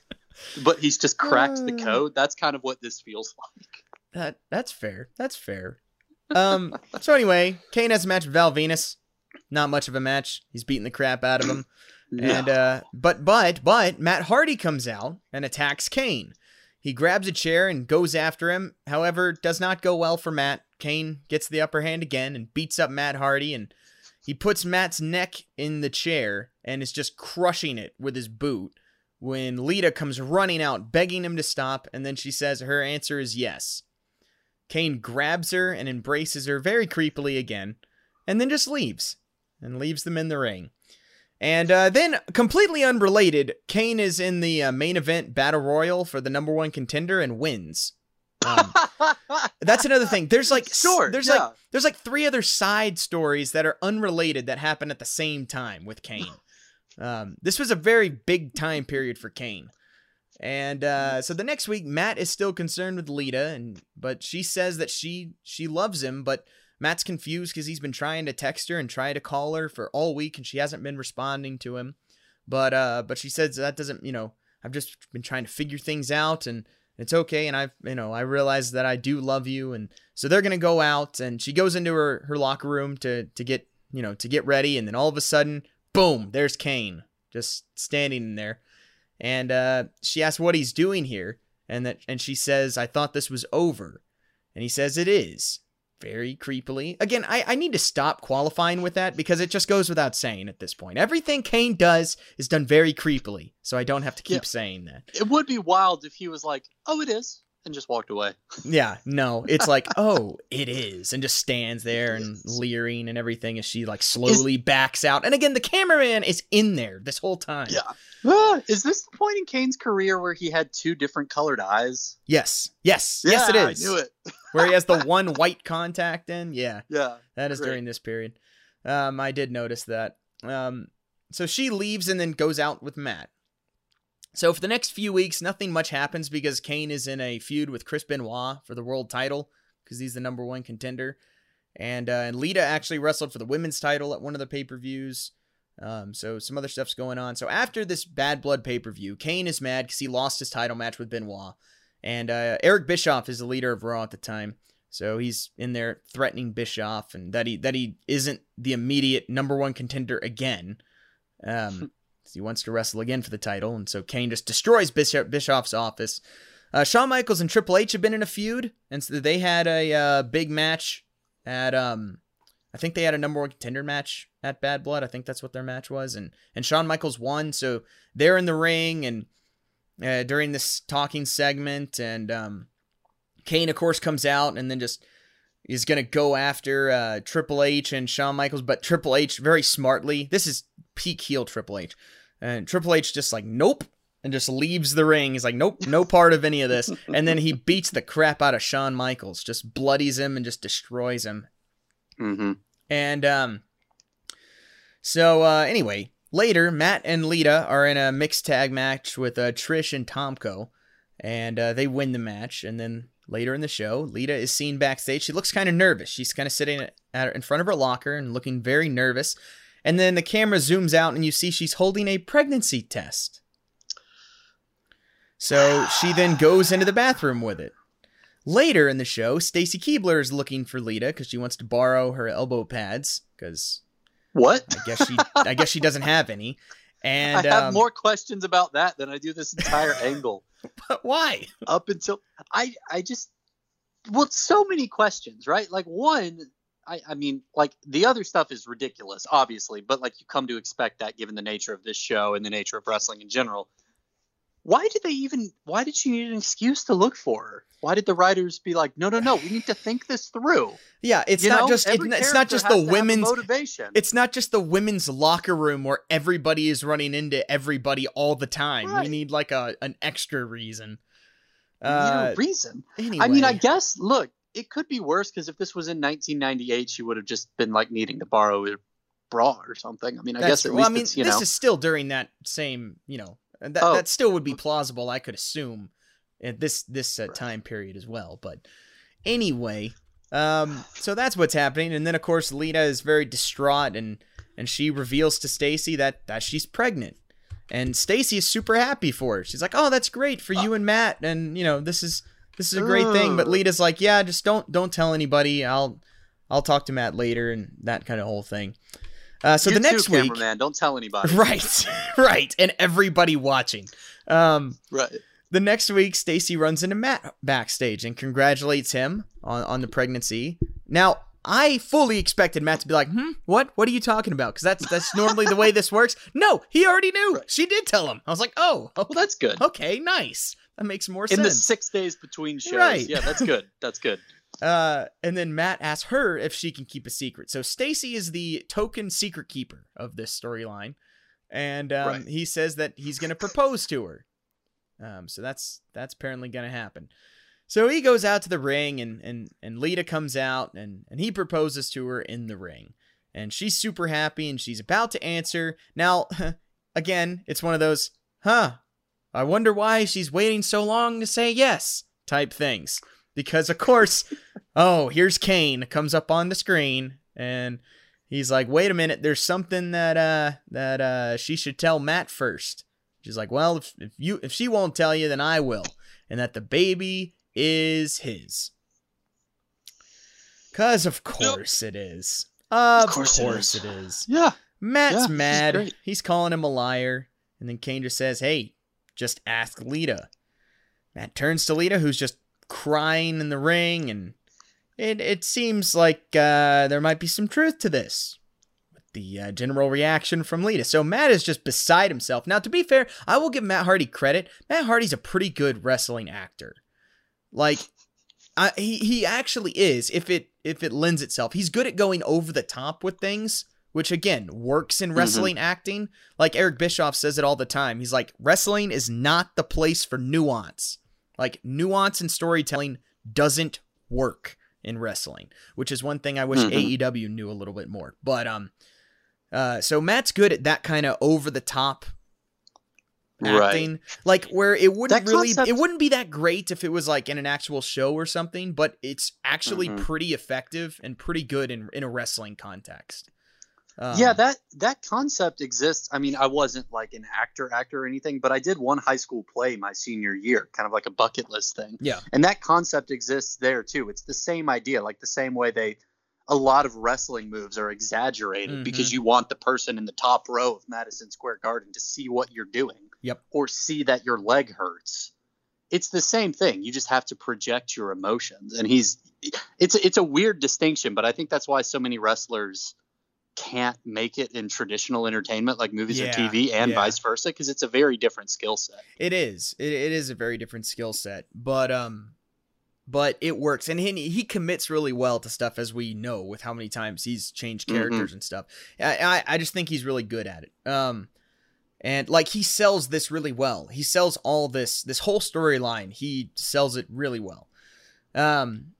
but he's just cracked the Uh. code. That's kind of what this feels like. That that's fair. That's fair. Um. so anyway, Kane has a match with Val Venis. Not much of a match. He's beating the crap out of him. And uh, but but but Matt Hardy comes out and attacks Kane. He grabs a chair and goes after him. However, does not go well for Matt. Kane gets the upper hand again and beats up Matt Hardy and he puts Matt's neck in the chair and is just crushing it with his boot. When Lita comes running out, begging him to stop, and then she says her answer is yes. Kane grabs her and embraces her very creepily again, and then just leaves and leaves them in the ring. And uh, then, completely unrelated, Kane is in the uh, main event battle royal for the number one contender and wins. Um, [LAUGHS] that's another thing. There's like Sure, there's yeah. like there's like three other side stories that are unrelated that happen at the same time with Kane. [LAUGHS] Um, this was a very big time period for Kane. And uh, so the next week, Matt is still concerned with Lita, and but she says that she she loves him, but Matt's confused because he's been trying to text her and try to call her for all week, and she hasn't been responding to him. But uh, but she says that doesn't, you know, I've just been trying to figure things out, and it's okay, and I've, you know, I realize that I do love you, and so they're gonna go out, and she goes into her her locker room to to get, you know, to get ready, and then all of a sudden, boom, there's Kane just standing in there, and uh, she asks what he's doing here, and that and she says, I thought this was over, and he says it is very creepily. Again, I, I need to stop qualifying with that because it just goes without saying at this point. Everything Kane does is done very creepily, so I don't have to keep Yeah. saying that. It would be wild if he was like, "Oh, it is," and just walked away. [LAUGHS] Yeah, no, it's like, oh, it is, and just stands there and leering and everything as she like slowly backs out. And again, the cameraman is in there this whole time. Yeah. Ah, is this the point in Kane's career where he had two different colored eyes? Yes, yes, yes, it is. I knew it. Where he has the [LAUGHS] one white contact in. Yeah, Yeah. that is Great. during this period. Um, I did notice that. Um, so she leaves and then goes out with Matt. So for the next few weeks, nothing much happens because Kane is in a feud with Chris Benoit for the world title because he's the number one contender, and uh, and Lita actually wrestled for the women's title at one of the pay per views. Um, so some other stuff's going on. So after this Bad Blood pay per view, Kane is mad because he lost his title match with Benoit, and uh, Eric Bischoff is the leader of Raw at the time. So he's in there threatening Bischoff and that he that he isn't the immediate number one contender again. Um, he wants to wrestle again for the title, and so Kane just destroys Bishop, Bischoff's office. Uh, Shawn Michaels and Triple H have been in a feud, and so they had a uh, big match at um, I think they had a number one contender match at Bad Blood. I think that's what their match was, and and Shawn Michaels won. So they're in the ring and uh, during this talking segment, and um, Kane of course comes out and then just is gonna go after uh, Triple H and Shawn Michaels, but Triple H very smartly. This is peak heel Triple H, and Triple H just like nope. And just leaves the ring. He's like, nope, no part of any of this. [LAUGHS] And then he beats the crap out of Shawn Michaels, just bloodies him and just destroys him. Mm-hmm. And um, so uh, anyway, later Matt and Lita are in a mixed tag match with uh, Trish and Tomko, and uh, they win the match. And then later in the show, Lita is seen backstage. She looks kind of nervous. She's kind of sitting at, in front of her locker and looking very nervous. And then the camera zooms out, and you see she's holding a pregnancy test. So she then goes into the bathroom with it. Later in the show, Stacy Keibler is looking for Lita because she wants to borrow her elbow pads because What? I guess she [LAUGHS] I guess she doesn't have any. And I have um, more questions about that than I do this entire [LAUGHS] angle. But why? Up until I, I just, well, so many questions, right? Like one, I, I mean, like the other stuff is ridiculous, obviously, but like you come to expect that given the nature of this show and the nature of wrestling in general. why did they even? Why did she need an excuse to look for her? Why did the writers be like, no, no, no, we need to think this through? Yeah, it's You not know, just it, it's not just the to have a women's motivation. it's not just the women's locker room where everybody is running into everybody all the time. We need like a an extra reason. Uh, reason. anyway, I mean, I guess look, it could be worse because if this was in 1998, she would have just been like needing to borrow a bra or something. I mean, I that's- guess at well, least well, I mean, this know. is still during that same, you know, that Oh. that still would be plausible. I could assume at this this uh, Right. time period as well. But anyway, um, so that's what's happening, and then of course Lita is very distraught, and and she reveals to Stacy that that she's pregnant. And Stacy is super happy for her. She's like, "Oh, that's great for you and Matt, and you know this is this is a great thing." But. Lita's like, "Yeah, just don't don't tell anybody. I'll I'll talk to Matt later, and that kind of whole thing." Uh, so you the next too, week, cameraman, don't tell anybody. [LAUGHS] right, right, and everybody watching. Um, Right. the next week, Stacy runs into Matt backstage and congratulates him on, on the pregnancy. Now, I fully expected Matt to be like, "Hmm, what? What are you talking about?" Because that's that's normally the way this works. No, he already knew. [LAUGHS] Right. She did tell him. I was like, "Oh, Well, that's good. okay, nice. That makes more sense. in the six days between shows. Right. Yeah, that's good. That's good. [LAUGHS] Uh, and then Matt asks her if she can keep a secret. So Stacy is the token secret keeper of this storyline, and um, Right. he says that he's going to propose to her. Um, so that's that's apparently going to happen. So he goes out to the ring, and and and Lita comes out, and and he proposes to her in the ring, and she's super happy, and she's about to answer. Now, [LAUGHS] again, it's one of those, huh? I wonder why she's waiting so long to say yes type things. Because of course [LAUGHS] oh here's kane comes up on the screen and he's like wait a minute there's something that uh that uh she should tell matt first. She's like well if, if you if she won't tell you then i will and that the baby is his. Cause of course it is. Of, course, course it it is. is. Yeah. matt's Yeah, mad. he's calling him a liar. And then kane just says hey just ask lita matt turns to lita who's just crying in the ring and it, it seems like uh, there might be some truth to this the uh, general reaction from Lita. So Matt is just beside himself. Now, to be fair, I will give Matt Hardy credit. Matt Hardy's a pretty good wrestling actor. Like, I, he he actually is. If it if it lends itself, he's good at going over the top with things, which again works in wrestling acting. Like Eric Bischoff says it all the time. He's like, wrestling is not the place for nuance. Like nuance and storytelling doesn't work in wrestling, which is one thing I wish Mhm. AEW knew a little bit more. But um, uh, so Matt's good at that kind of over the top acting, right. like where it wouldn't That really, concept- it wouldn't be that great if it was like in an actual show or something, but it's actually Mhm. pretty effective and pretty good in in a wrestling context. Um, yeah, that that concept exists. I mean, I wasn't like an actor actor or anything, but I did one high school play my senior year, kind of like a bucket list thing. yeah, And that concept exists there too. It's the same idea, like the same way they a lot of wrestling moves are exaggerated Mhm. because you want the person in the top row of Madison Square Garden to see what you're doing. Yep. Or see that your leg hurts. It's the same thing. You just have to project your emotions. And he's it's it's a weird distinction, but I think that's why so many wrestlers can't make it in traditional entertainment like movies or TV and yeah. vice versa because it's a very different skill set. It is. It, it is a very different skill set, but um, but it works, and he he commits really well to stuff, as we know with how many times he's changed Mhm. characters and stuff. I, I I just think he's really good at it. Um, and like he sells this really well. He sells all this this whole storyline. He sells it really well. Um,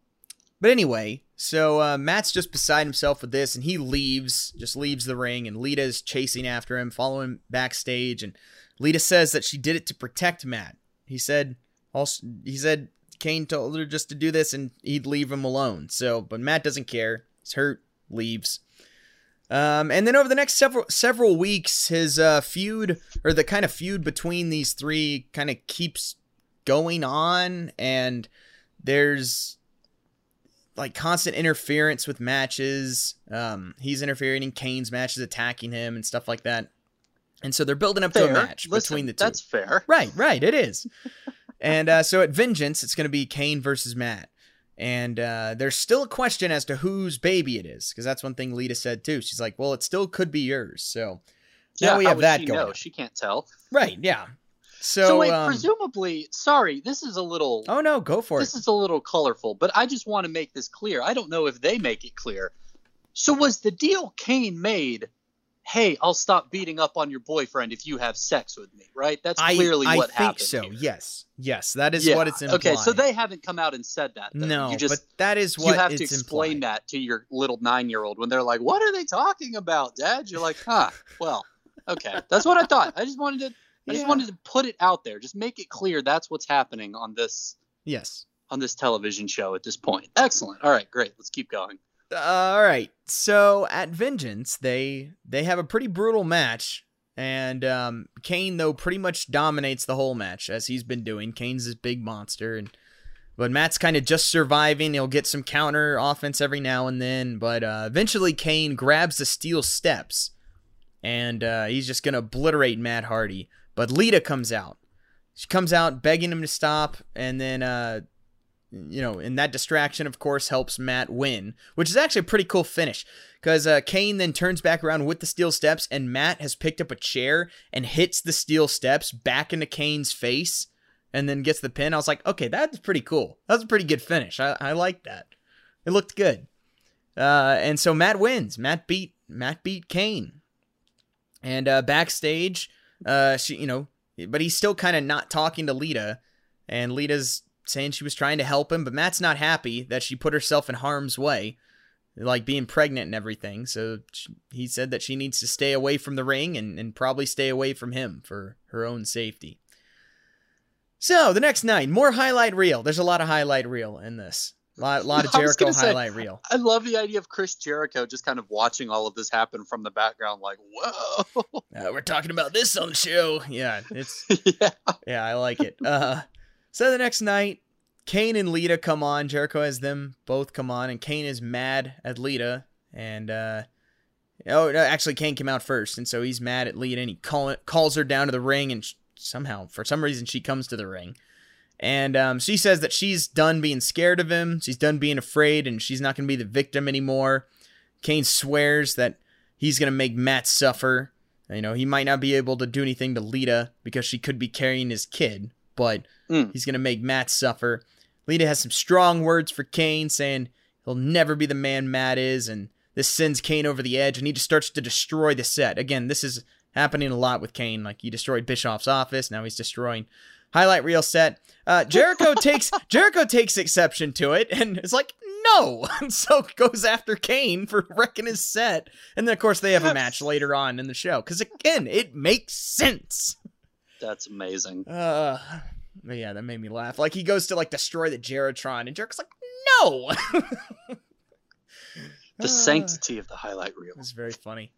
but anyway, so uh, Matt's just beside himself with this, and he leaves, just leaves the ring, and Lita's chasing after him, following him backstage, and Lita says that she did it to protect Matt. He said, also, he said Kane told her just to do this, and he'd leave him alone. So, but Matt doesn't care. He's hurt, leaves. Um, and then over the next several several weeks, his uh, feud or the kind of feud between these three kind of keeps going on, and there's like constant interference with matches. Um, he's interfering in Kane's matches, attacking him and stuff like that. And so they're building up to a match Listen, between the two. That's fair. Right, right, it is. and uh, so at Vengeance, it's going to be Kane versus Matt. And uh, there's still a question as to whose baby it is, because that's one thing Lita said too. She's like, "Well, it still could be yours." So now Yeah, we have that she going. know? She can't tell. Right, yeah. So, So, wait, um, presumably, sorry, this is a little. oh no, go for it. this is a little colorful, but I just want to make this clear. I don't know if they make it clear. So was the deal Kane made? Hey, I'll stop beating up on your boyfriend if you have sex with me, right? That's clearly I what happened. I think so. here. Yes, yes, that is Yeah. what it's implied. Okay, so they haven't come out and said that. Though. no, you just but that is what you have to explain that to your little nine-year-old when they're like, "What are they talking about, Dad?" You're like, "Huh, well, okay." That's what I thought. I just wanted to, I just wanted to put it out there, just make it clear that's what's happening on this Yes. on this television show at this point. Excellent. All right, great. Let's keep going. all right. So at Vengeance, they they have a pretty brutal match, and um, Kane though pretty much dominates the whole match as he's been doing. Kane's this big monster, and but Matt's kind of just surviving. He'll get some counter offense every now and then, but uh, eventually Kane grabs the steel steps, and uh, he's just gonna obliterate Matt Hardy. But Lita comes out. She comes out begging him to stop, and then uh, you know, and that distraction, of course, helps Matt win, which is actually a pretty cool finish. Because uh, Kane then turns back around with the steel steps, and Matt has picked up a chair and hits the steel steps back into Kane's face, and then gets the pin. I was like, okay, that's pretty cool. That was a pretty good finish. I, I like that. It looked good. Uh, and so Matt wins. Matt beat Matt beat Kane. And uh, backstage, uh, she you know, but he's still kind of not talking to Lita, and Lita's saying she was trying to help him, but Matt's not happy that she put herself in harm's way, like being pregnant and everything. So she, he said that she needs to stay away from the ring and, and probably stay away from him for her own safety. So the next night, more highlight reel. There's a lot of highlight reel in this. A lot, [LAUGHS] lot of Jericho gonna say, highlight reel. I love the idea of Chris Jericho just kind of watching all of this happen from the background, like, whoa. [LAUGHS] Uh, we're talking about this on the show. Yeah, it's [LAUGHS] yeah. Yeah, I like it. Uh, so the next night, Kane and Lita come on. Jericho has them both come on, and Kane is mad at Lita. And uh, oh, no, actually, Kane came out first, and so he's mad at Lita, and he call, calls her down to the ring, and sh- somehow, for some reason, she comes to the ring. And um, she says that she's done being scared of him. She's done being afraid, and she's not going to be the victim anymore. Kane swears that he's going to make Matt suffer. You know, he might not be able to do anything to Lita because she could be carrying his kid, but Mm. he's going to make Matt suffer. Lita has some strong words for Kane, saying he'll never be the man Matt is, and this sends Kane over the edge, and he just starts to destroy the set. Again, this is happening a lot with Kane. Like, he destroyed Bischoff's office, now he's destroying highlight reel set. Uh, [LAUGHS] Jericho takes Jericho takes exception to it and is like, no, [LAUGHS] and so goes after Kane for wrecking his set. And then of course they have a match later on in the show because again, it makes sense. That's amazing. Uh, but yeah, that made me laugh. Like he goes to like destroy the JeriTron, and Jericho's like, no. [LAUGHS] The Uh, sanctity of the highlight reel. It's very funny.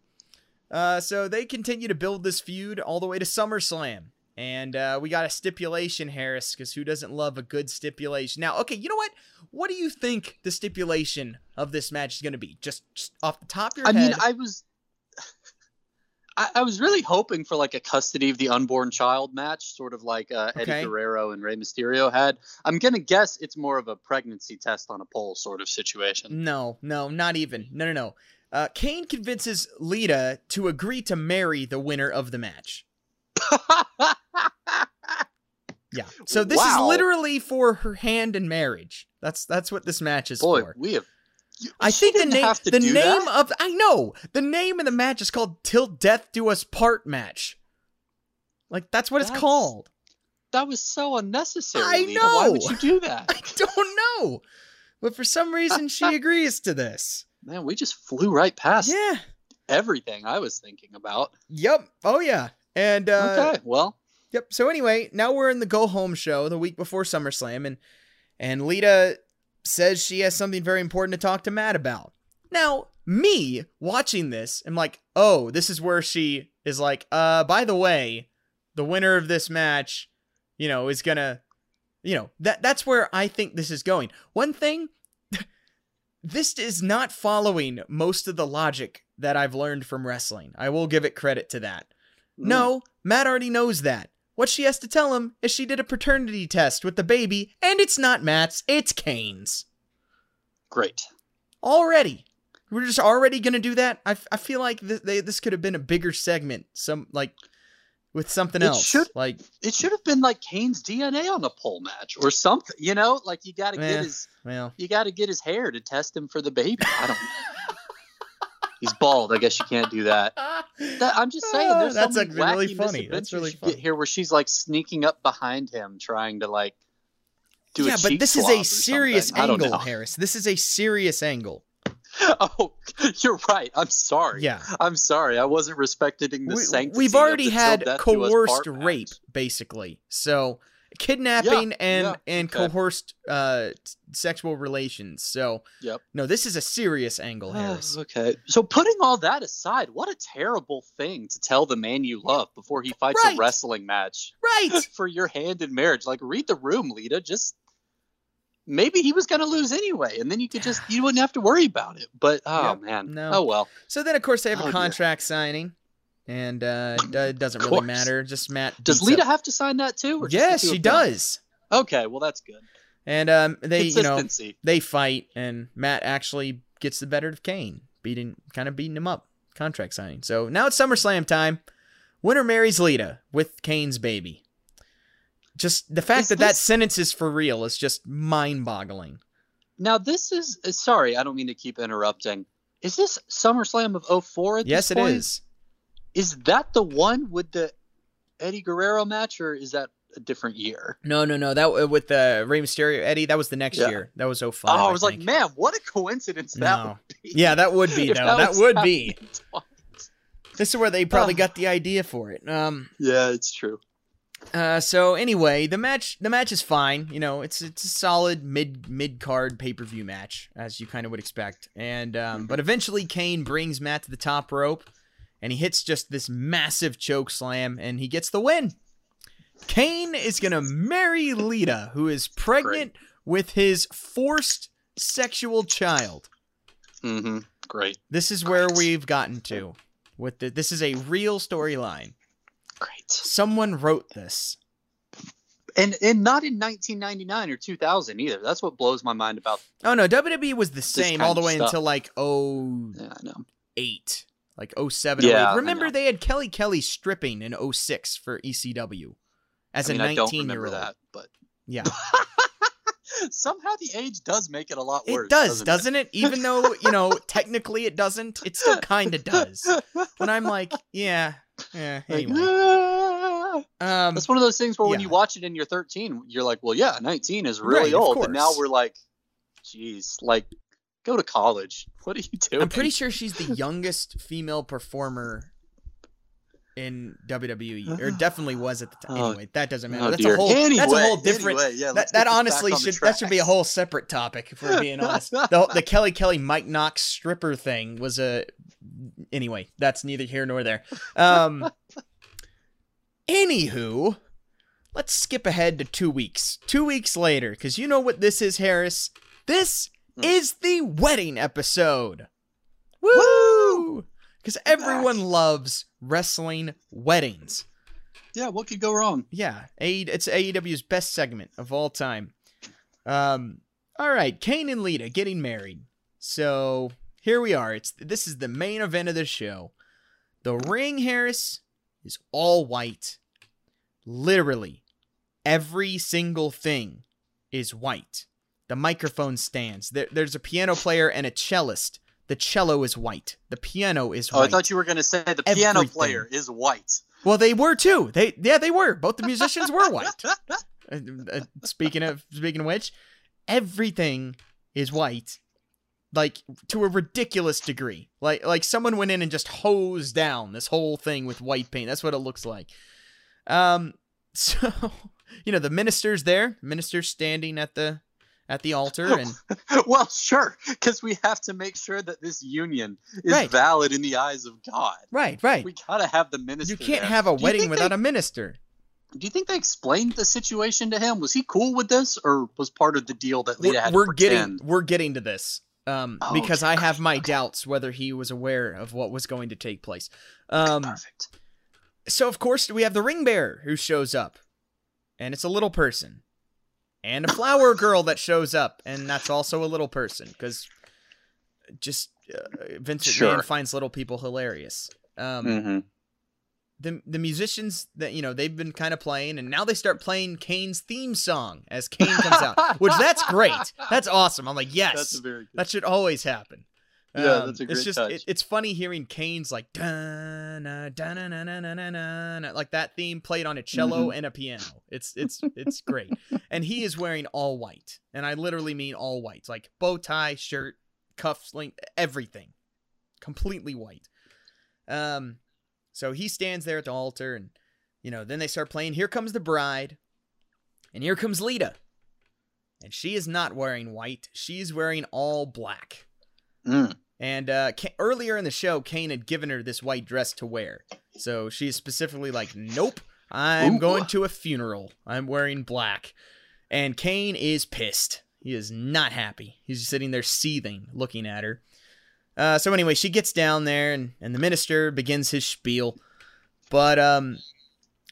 Uh, so they continue to build this feud all the way to SummerSlam. And uh, we got a stipulation, Harris, because who doesn't love a good stipulation? Now, okay, you know what? What do you think the stipulation of this match is going to be? Just, just off the top of your I head. I mean, I was. [LAUGHS] I, I was really hoping for like a custody of the unborn child match, sort of like uh, Eddie Okay. Guerrero and Rey Mysterio had. I'm gonna guess it's more of a pregnancy test on a pole sort of situation. No, no, not even. No, no, no. Uh, Kane convinces Lita to agree to marry the winner of the match. [LAUGHS] [LAUGHS] Yeah. So this is literally for her hand in marriage. That's that's what this match is Boy, for. we have. you- I think the name the name that. of I know the name of the match is called "Till Death Do Us Part" match. Like that's what it's called. that was so unnecessary. I Lita. Why would you do that? [LAUGHS] I don't know, but for some reason she [LAUGHS] agrees to this. Man, we just flew right past Yeah. everything I was thinking about. Yep. Oh yeah. And uh, okay, well, Yep. So anyway, now we're in the go home show the week before SummerSlam, and and Lita says she has something very important to talk to Matt about. Now, me watching this, I'm like, oh, this is where she is like, uh, by the way, the winner of this match, you know, is gonna, you know, that that's where I think this is going. One thing, [LAUGHS] this is not following most of the logic that I've learned from wrestling. I will give it credit to that. mm, No, Matt already knows that. What she has to tell him is she did a paternity test with the baby, and it's not Matt's, it's Kane's. great. Already. We're just already gonna do that. I, f- I feel like th- they, this could have been a bigger segment. Some like with something It else. should- like It should have been like Kane's DNA on the pole match or something. You know, like you got to get his well, you got to get his hair to test him for the baby. I don't. [LAUGHS] He's bald. I guess you can't do that. That- I'm just saying. Ah, There's that's, some like, really funny. That's really funny. get here where she's like sneaking up behind him, trying to like do a yeah, but this is a serious something. I don't angle. Harris. This is a serious angle. [LAUGHS] Oh, you're right. I'm sorry. Yeah. I'm sorry. I wasn't respecting the We, sanctity. we've of already the had death do us coerced rape, match. basically. So kidnapping Yeah, and yeah, and okay. coerced uh, sexual relations. So Yep. no, this is a serious angle, Harris. okay. So putting all that aside, what a terrible thing to tell the man you love before he fights Right. a wrestling match right. [LAUGHS] for your hand in marriage. Like read the room, Lita. Just maybe he was gonna lose anyway, and then you could just you wouldn't have to worry about it. But oh man. no. Oh well. So then, of course, they have Oh, a dear. contract signing, and uh, it doesn't really matter. Just Matt. Does Lita up- have to sign that too? Yes, she does. Okay, well that's good. And um, they, you know, they fight, and Matt actually gets the better of Kane, beating, kind of beating him up. Contract signing. So now it's SummerSlam time. Winner marries Lita with Kane's baby. Just the fact Is that that sentence is for real is just mind-boggling. Now this is uh, sorry, I don't mean to keep interrupting. Is this SummerSlam of 04 at Yes, this it point? is. Is that the one with the Eddie Guerrero match, or is that a different year? No, no, no. That uh, with the Rey Mysterio Eddie. That was the next Yeah. year. That was 05. oh, I was like, man, what a coincidence that No. would be. Yeah, that would be [LAUGHS] though. That was would be. twice. This is where they probably got the idea for it. Um. Yeah, it's true. Uh. So anyway, the match. The match is fine. You know, it's it's a solid mid mid card pay per view match as you kind of would expect. And um. But eventually, Kane brings Matt to the top rope, and he hits just this massive choke slam, and he gets the win. Kane is gonna marry Lita, who is pregnant with his forced sexual child. Mm-hmm. Great, This is where we've gotten to. With the, this is a real storyline. great. Someone wrote this. And and not in 1999 or 2000 either. That's what blows my mind about. Oh no, WWE was the same all the way until like oh Yeah, I know. Like 07, Yeah, 08. Remember they had Kelly Kelly stripping in 06 for ECW as I mean, a I don't 19 year old. that, but Yeah, [LAUGHS] somehow the age does make it a lot worse. it does, doesn't, doesn't it? Even though you know [LAUGHS] technically it doesn't, it still kind of does. When I'm like, yeah, yeah. [LAUGHS] Like, Anyway, "Ah." um, That's one of those things where when you watch it and you're 13, you're like, well, yeah, 19 is really Right, old. But now we're like, jeez like, go to college. [LAUGHS] What are you doing? I'm pretty sure she's the youngest female performer in WWE, or definitely was at the time. Oh. Anyway, that doesn't matter. Oh, that's dear. a whole. that's a whole different. anyway, yeah, that that honestly back on the should that should be a whole separate topic if we're being honest. [LAUGHS] The, the Kelly Kelly Mike Knox stripper thing was a. Anyway, that's neither here nor there. Um. [LAUGHS] anywho, let's skip ahead to two weeks. Two weeks later, because you know what this is, Harris. This Hmm. is the wedding episode. Woo! Because everyone loves wrestling weddings. Yeah, what could go wrong? Yeah, A- it's AEW's best segment of all time. Um, all right, Kane and Lita getting married. So here we are. It's this is the main event of the show. The ring, Harris, is all white. Literally, every single thing is white. The microphone stands. There, there's a piano player and a cellist. The cello is white. The piano is Oh, white. I thought you were going to say the piano player is white. Well, they were too. They yeah, they were. Both the musicians were white. [LAUGHS] Uh, uh, speaking of speaking of which, everything is white, like to a ridiculous degree. Like like someone went in and just hosed down this whole thing with white paint. That's what it looks like. Um, [LAUGHS] so you know the minister's there. Minister's standing at the at the altar, and [LAUGHS] well, sure, because we have to make sure that this union is Right. valid in the eyes of God. right, right. We gotta have the minister. You can't there. have a wedding without they, a minister. Do you think they explained the situation to him? Was he cool with this, or was part of the deal that Lita we're, had we're to getting we're getting to this um Oh, because okay, i have my okay. doubts whether he was aware of what was going to take place um Perfect. so of course we have the ring bearer who shows up and it's a little person and a flower girl that shows up and that's also a little person because just uh, vincent Sure. mann finds little people hilarious um Mm-hmm. the the musicians that you know they've been kind of playing, and now they start playing Kane's theme song as Kane comes out, which that's great. That's awesome. I'm like, yes, That's very good. that should always happen. Um, Yeah, that's a It's great just touch. It, it's funny hearing Kane's like da-na, da-na-na-na-na-na-na, like that theme played on a cello Mm-hmm. and a piano. It's it's it's great. and he is wearing all white, and I literally mean all white, like bow tie, shirt, cuffs, link, everything, completely white. Um, so he stands there at the altar, and you know, then they start playing. Here comes the bride, and here comes Lita, and she is not wearing white. She's wearing all black. Mm. And uh, Ka- earlier in the show, Kane had given her this white dress to wear. So she's specifically like, "Nope, I'm Ooh. going to a funeral. I'm wearing black." And Kane is pissed. He is not happy. He's sitting there seething, looking at her. Uh, so anyway, she gets down there, and, and the minister begins his spiel. But um,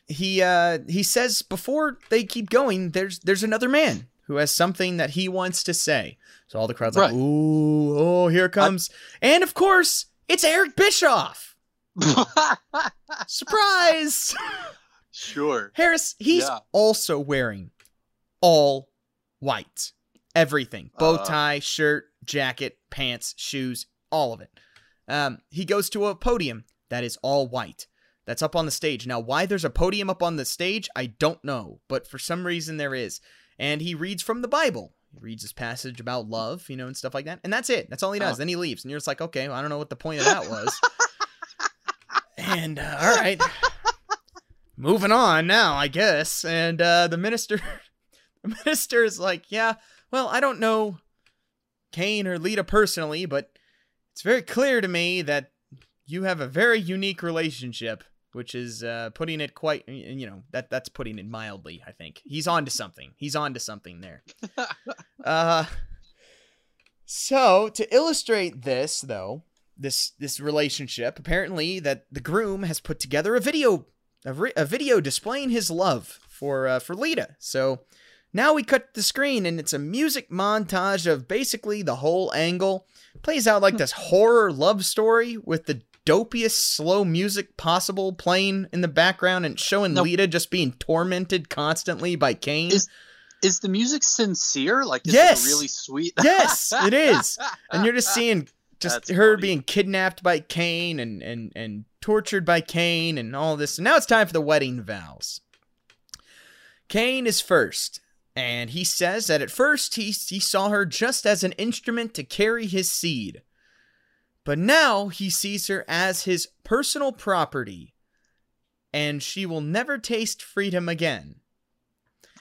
he uh, he says before they keep going, there's there's another man who has something that he wants to say. So all the crowd's like, "Ooh, oh, here it comes!" and of course, it's Eric Bischoff. [LAUGHS] Surprise! sure. Harris, he's Yeah. also wearing all white. Everything. Bow Uh. tie, shirt, jacket, pants, shoes, all of it. Um, he goes to a podium that is all white. That's up on the stage. Now, why there's a podium up on the stage, I don't know, but for some reason there is. And he reads from the Bible. He reads this passage about love, you know, and stuff like that. And that's it. That's all he does. Oh. Then he leaves. And you're just like, okay, well, I don't know what the point of that was. [LAUGHS] and, uh, all right. Moving on now, I guess. And uh, the minister, [LAUGHS] the minister is like, yeah, well, I don't know Kane or Lita personally, but it's very clear to me that you have a very unique relationship, which is uh, putting it quite, you know, that that's putting it mildly. I think he's on to something. He's on to something there. [LAUGHS] uh, so to illustrate this, though, this this relationship, apparently that the groom has put together a video, a, re- a video displaying his love for uh, for Lita. So now we cut the screen and it's a music montage of basically the whole angle. Plays out like this horror love story with the dopiest slow music possible playing in the background and showing No. Lita just being tormented constantly by Kane. Is- Is the music sincere? Like, is Yes. it really sweet? yes, it is. And you're just [LAUGHS] seeing just That's her funny. being kidnapped by Kane and, and, and tortured by Kane and all this. And now it's time for the wedding vows. Kane is first, and he says that at first he, he saw her just as an instrument to carry his seed. But now he sees her as his personal property, and she will never taste freedom again.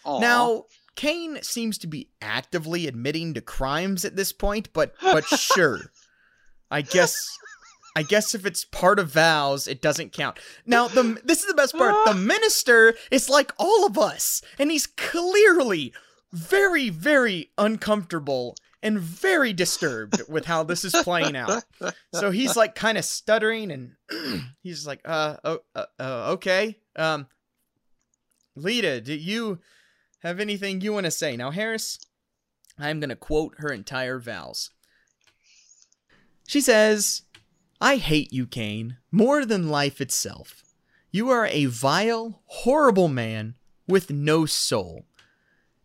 Aw. Now, Kane seems to be actively admitting to crimes at this point, but but [LAUGHS] sure. I guess I guess if it's part of vows, it doesn't count. Now, the this is the best part. The [GASPS] minister is like all of us, and he's clearly very very uncomfortable and very disturbed with how this is playing out. So he's like kind of stuttering and [CLEARS THROAT] he's like uh, oh, uh, uh okay. Um Lita, do you have anything you want to say? Now, Harris, I'm going to quote her entire vows. She says, I hate you, Kane, more than life itself. You are a vile, horrible man with no soul.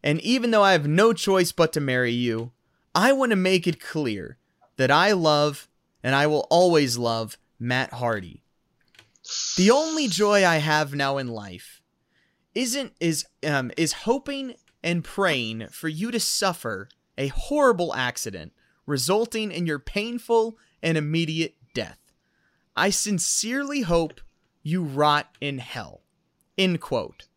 And even though I have no choice but to marry you, I want to make it clear that I love and I will always love Matt Hardy. The only joy I have now in life isn't is um is hoping and praying for you to suffer a horrible accident resulting in your painful and immediate death. I sincerely hope you rot in hell. End quote.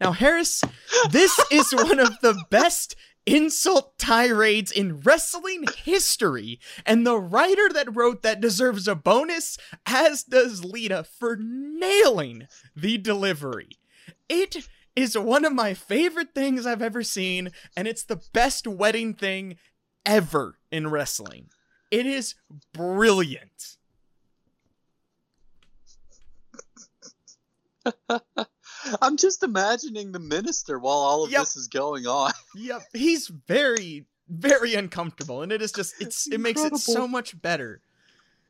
Now, Harris, this is one of the best insult tirades in wrestling history, and the writer that wrote that deserves a bonus, as does Lita, for nailing the delivery. It is one of my favorite things I've ever seen, and it's the best wedding thing ever in wrestling. It is brilliant. [LAUGHS] I'm just imagining the minister while all of Yep. this is going on. [LAUGHS] Yep, he's very, very uncomfortable, and it is just it's it makes it so much better.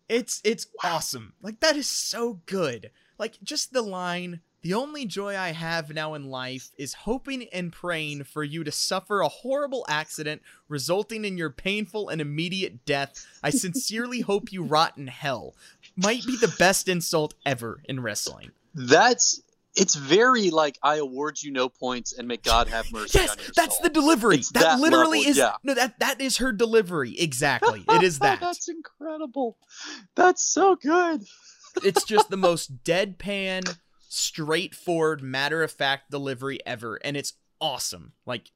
It's it's awesome. Like that is so good. like just the line the only joy I have now in life is hoping and praying for you to suffer a horrible accident resulting in your painful and immediate death. I sincerely [LAUGHS] hope you rot in hell. Might be the best insult ever in wrestling. That's it's very like I award you no points and may God have mercy Yes, on your that's soul. the delivery. That, that literally level, is yeah. no that that is her delivery. Exactly. It is [LAUGHS] that. that's incredible. That's so good. [LAUGHS] it's just the most deadpan, straightforward, matter of fact delivery ever, and it's awesome. Like,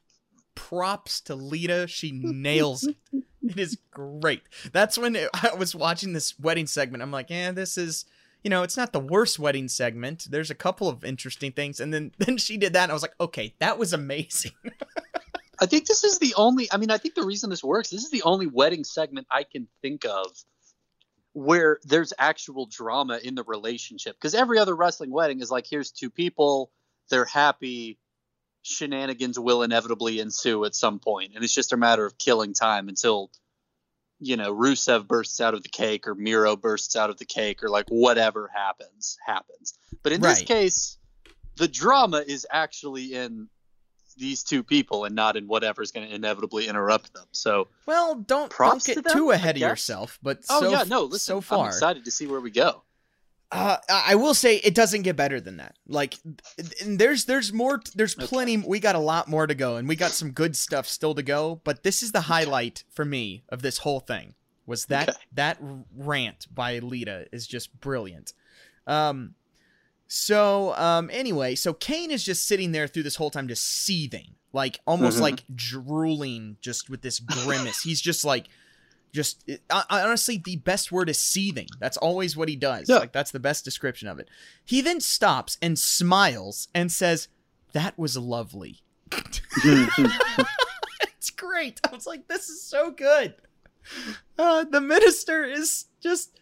props to Lita. She nails it. It is great. That's when it- I was watching this wedding segment. I'm like, yeah, this is. You know, it's not the worst wedding segment. There's a couple of interesting things, and then [LAUGHS] then she did that, and I was like, okay, that was amazing. [LAUGHS] I think this is the only. I mean, I think the reason this works. This is the only wedding segment I can think of where there's actual drama in the relationship. Because every other wrestling wedding is like, here's two people, they're happy, shenanigans will inevitably ensue at some point, and it's just a matter of killing time until, you know, Rusev bursts out of the cake or Miro bursts out of the cake or like whatever happens happens. But in this case, the drama is actually in these two people and not in whatever's going to inevitably interrupt them. So, Well, don't don't to get them, too ahead of yourself. But oh so yeah, no, listen, so I'm excited to see where we go. Uh, I will say it doesn't get better than that. Like, there's there's more. There's plenty. We got a lot more to go, and we got some good stuff still to go. But this is the highlight for me of this whole thing. Was that Okay. that rant by Lita is just brilliant. Um, so um, anyway, so Kane is just sitting there through this whole time, just seething, like almost Mhm. like drooling, just with this grimace. He's just like just it- honestly the best word is seething. That's always what he does. Yeah. like that's the best description of it. He then stops and smiles and says that was lovely. [LAUGHS] [LAUGHS] It's great. I was like this is so good. Uh, the minister is just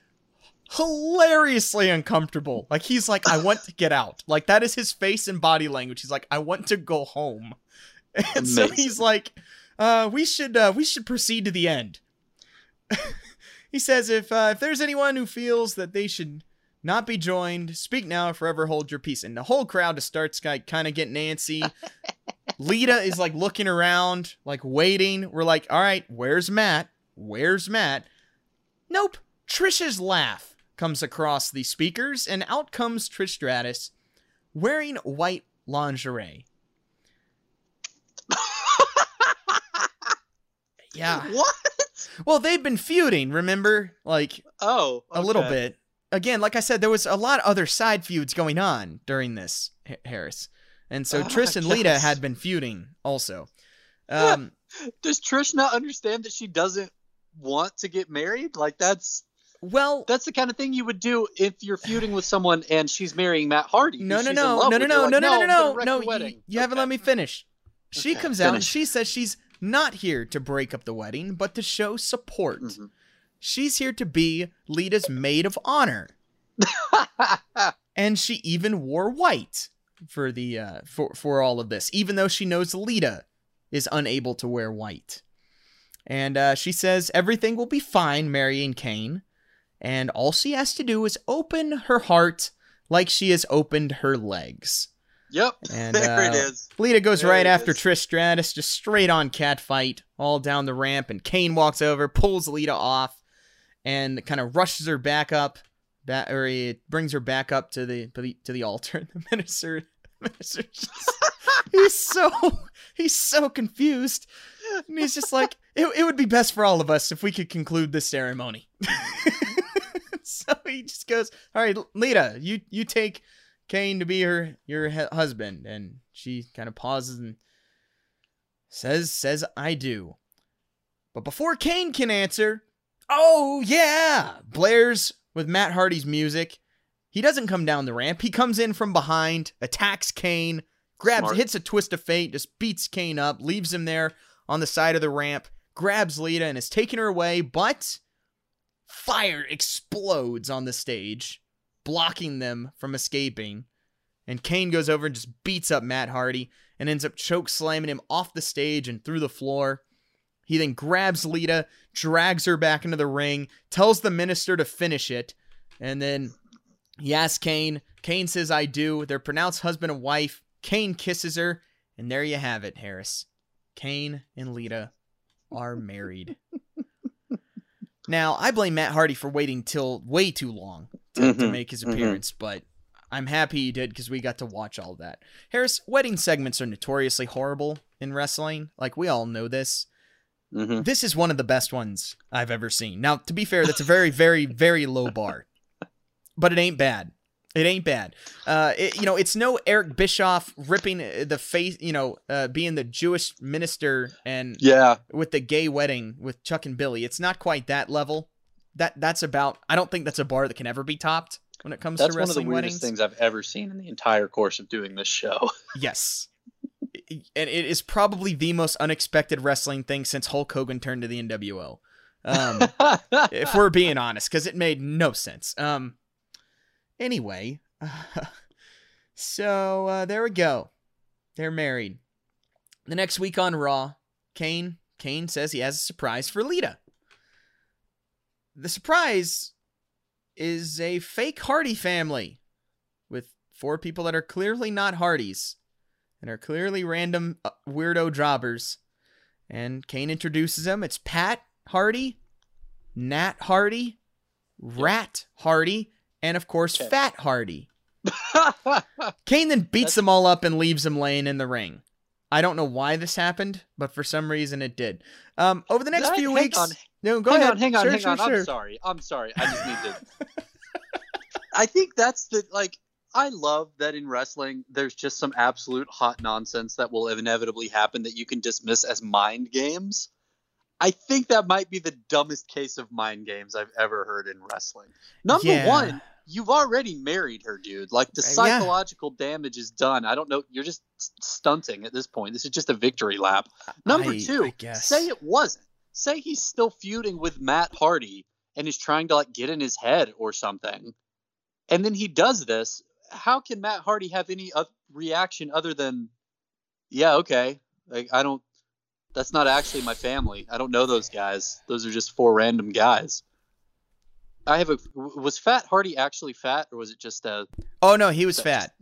hilariously uncomfortable. Like he's like i want to get out. Like that is his face and body language. He's like i want to go home. [LAUGHS] And so he's like uh, we should uh, we should proceed to the end [LAUGHS] he says if uh, if there's anyone who feels that they should not be joined, speak now or forever hold your peace. And the whole crowd just starts kind of getting antsy. [LAUGHS] Lita is like looking around, like waiting. We're like, all right, where's Matt? Where's Matt? Nope. Trish's laugh comes across the speakers, and out comes Trish Stratus wearing white lingerie. [LAUGHS] yeah. What? Well, they've been feuding, remember? Like Oh, a little bit. Again, like I said, there was a lot of other side feuds going on during this, Harris. And so Ah, Trish and Lita had been feuding also. [LAUGHS] Um, Does Trish not understand that she doesn't want to get married? Like that's well, that's the kind of thing you would do if you're feuding with someone and she's marrying Matt Hardy. no, no, no, no, no, no, no, no, no, no, no. You, wedding." you haven't let me finish. She Okay, comes out and she says she's not here to break up the wedding, but to show support. Mhm. She's here to be Lita's maid of honor. [LAUGHS] and she even wore white for the uh, for for all of this, even though she knows Lita is unable to wear white. And uh, she says everything will be fine, marrying Kane, and all she has to do is open her heart like she has opened her legs. Yep. And [LAUGHS] there it uh, is. Lita goes There right after is. Trish Stratus, just straight on cat fight, all down the ramp, and Kane walks over, pulls Lita off, and kind of rushes her back up, ba- or he brings her back up to the to the, to the altar. [LAUGHS] The minister, minister just, he's so he's so confused, and he's just like, it, it would be best for all of us if we could conclude this ceremony. [LAUGHS] so he just goes, "All right, Lita, you you take." Kane to be her your husband, and she kind of pauses and says says I do. But before Kane can answer, oh yeah, blares with Matt Hardy's music. He doesn't come down the ramp. He comes in from behind, attacks Kane, grabs, Smart. hits a twist of fate, just beats Kane up, leaves him there on the side of the ramp, grabs Lita and is taking her away, but fire explodes on the stage blocking them from escaping. And Kane goes over and just beats up Matt Hardy and ends up choke slamming him off the stage and through the floor. He then grabs Lita, drags her back into the ring, tells the minister to finish it, and then He asks Kane. Kane says, I do. They're pronounced husband and wife. Kane kisses her. And there you have it, Harris. Kane and Lita are married. [LAUGHS] now, I blame Matt Hardy for waiting till way too long to, to Mhm, make his mhm. appearance, but I'm happy he did because we got to watch all that. Harris, wedding segments are notoriously horrible in wrestling. Like, we all know this. hmm This is one of the best ones I've ever seen. Now, to be fair, that's a very, very, very low bar, but it ain't bad. It ain't bad. Uh, it, you know, it's no Eric Bischoff ripping uh, the face. You know, uh, being the Jewish minister and Yeah. with the gay wedding with Chuck and Billy. It's not quite that level. That that's about. I don't think that's a bar that can ever be topped when it comes That's to one of the wrestling weirdest weddings. things I've ever seen in the entire course of doing this show. [LAUGHS] Yes. And it is probably the most unexpected wrestling thing since Hulk Hogan turned to the NWO. Um, [LAUGHS] if we're being honest, because it made no sense. Um, anyway, [LAUGHS] so uh, there we go. They're married. The next week on Raw, Kane Kane says he has a surprise for Lita. The surprise is a fake Hardy family with four people that are clearly not Hardys and are clearly random uh, weirdo jobbers. And Kane introduces them. It's Pat Hardy, Nat Hardy, Rat Hardy, and of course Okay. Fat Hardy. [LAUGHS] Kane then beats That's- them all up and leaves them laying in the ring. I don't know why this happened, but for some reason it did. Um, over the next Hang- few weeks, on. No, go hang ahead. on, hang on, Sure, hang sure, on. sure. I'm sorry. I'm sorry. I just need to. [LAUGHS] I think that's the like. I love that in wrestling, there's just some absolute hot nonsense that will inevitably happen that you can dismiss as mind games. I think that might be the dumbest case of mind games I've ever heard in wrestling. Number Yeah. one, you've already married her, dude. Like the Uh, yeah. psychological damage is done. I don't know. You're just stunting at this point. This is just a victory lap. Number I- two, I guess. say it wasn't. Say he's still feuding with Matt Hardy and is trying to like get in his head or something. And then he does this. How can Matt Hardy have any reaction other than, yeah, okay. Like I don't. That's not actually my family. I don't know those guys. Those are just four random guys. I have a. Was Fat Hardy actually fat, or was it just a? Oh no, he was fat.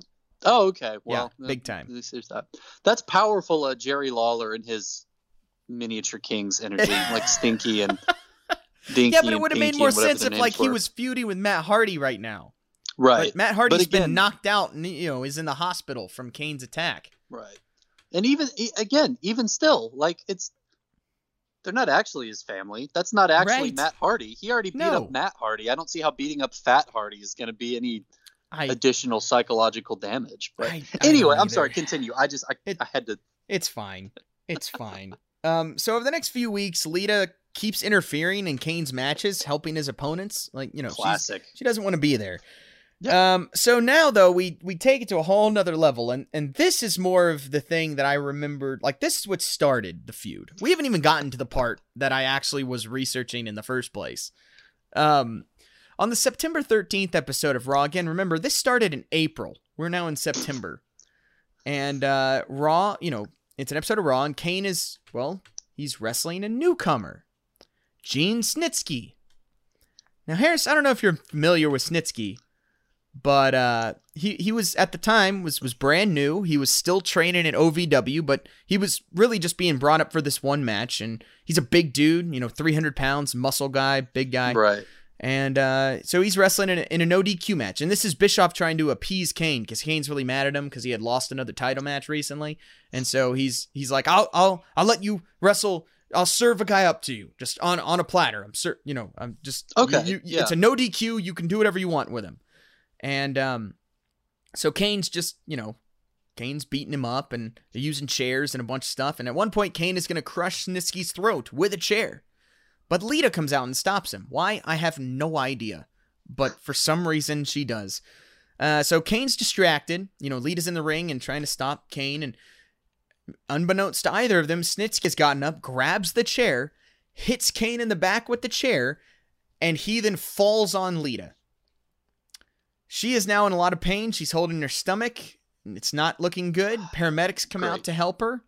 Oh, okay. Well, Yeah, big time. That. That's powerful, uh, Jerry Lawler and his miniature kings energy, [LAUGHS] like Stinky and Dinky. Yeah, but it would have made more sense if like names he was feuding with Matt Hardy right now. right, But Matt Hardy's been knocked out and you know is in the hospital from Kane's attack. right. And even again, even still, like it's they're not actually his family. That's not actually Right. Matt Hardy. He already beat No. up Matt Hardy. I don't see how beating up Fat Hardy is going to be any I additional psychological damage. But I- I anyway, I'm sorry. Continue. I just I, It- I had to. It's fine. It's fine. Um, so over the next few weeks, Lita keeps interfering in Kane's matches, helping his opponents. Like you know, Classic. she doesn't want to be there. Um, so now though we we take it to a whole nother level, and and this is more of the thing that I remembered. Like this is what started the feud. We haven't even gotten to the part that I actually was researching in the first place. Um, on the September thirteenth episode of Raw, again, remember this started in April. We're now in September, and uh, Raw, you know, it's an episode of Raw, and Kane is well, he's wrestling a newcomer, Gene Snitsky. Now, Harris, I don't know if you're familiar with Snitsky, but uh, he he was at the time was was brand new. He was still training at OVW, but he was really just being brought up for this one match. And he's a big dude, you know, 300 pounds, muscle guy, big guy. Right. And uh, so he's wrestling in, a, in an ODQ match. And this is Bischoff trying to appease Kane because Kane's really mad at him because he had lost another title match recently. And so he's he's like, I'll I'll I'll let you wrestle. I'll serve a guy up to you just on on a platter. I'm sure you know. I'm just Okay, you- you- yeah. It's a no DQ. You can do whatever you want with him. And um, so Kane's just you know, Kane's beating him up and they're using chairs and a bunch of stuff. And at one point, Kane is gonna crush Snitsky's throat with a chair. But Lita comes out and stops him. Why? I have no idea. But for some reason, she does. Uh, so Kane's distracted. You know, Lita's in the ring and trying to stop Kane. And unbeknownst to either of them, Snitsky has gotten up, grabs the chair, hits Kane in the back with the chair, and he then falls on Lita. She is now in a lot of pain. She's holding her stomach. It's not looking good. Paramedics come out to help her.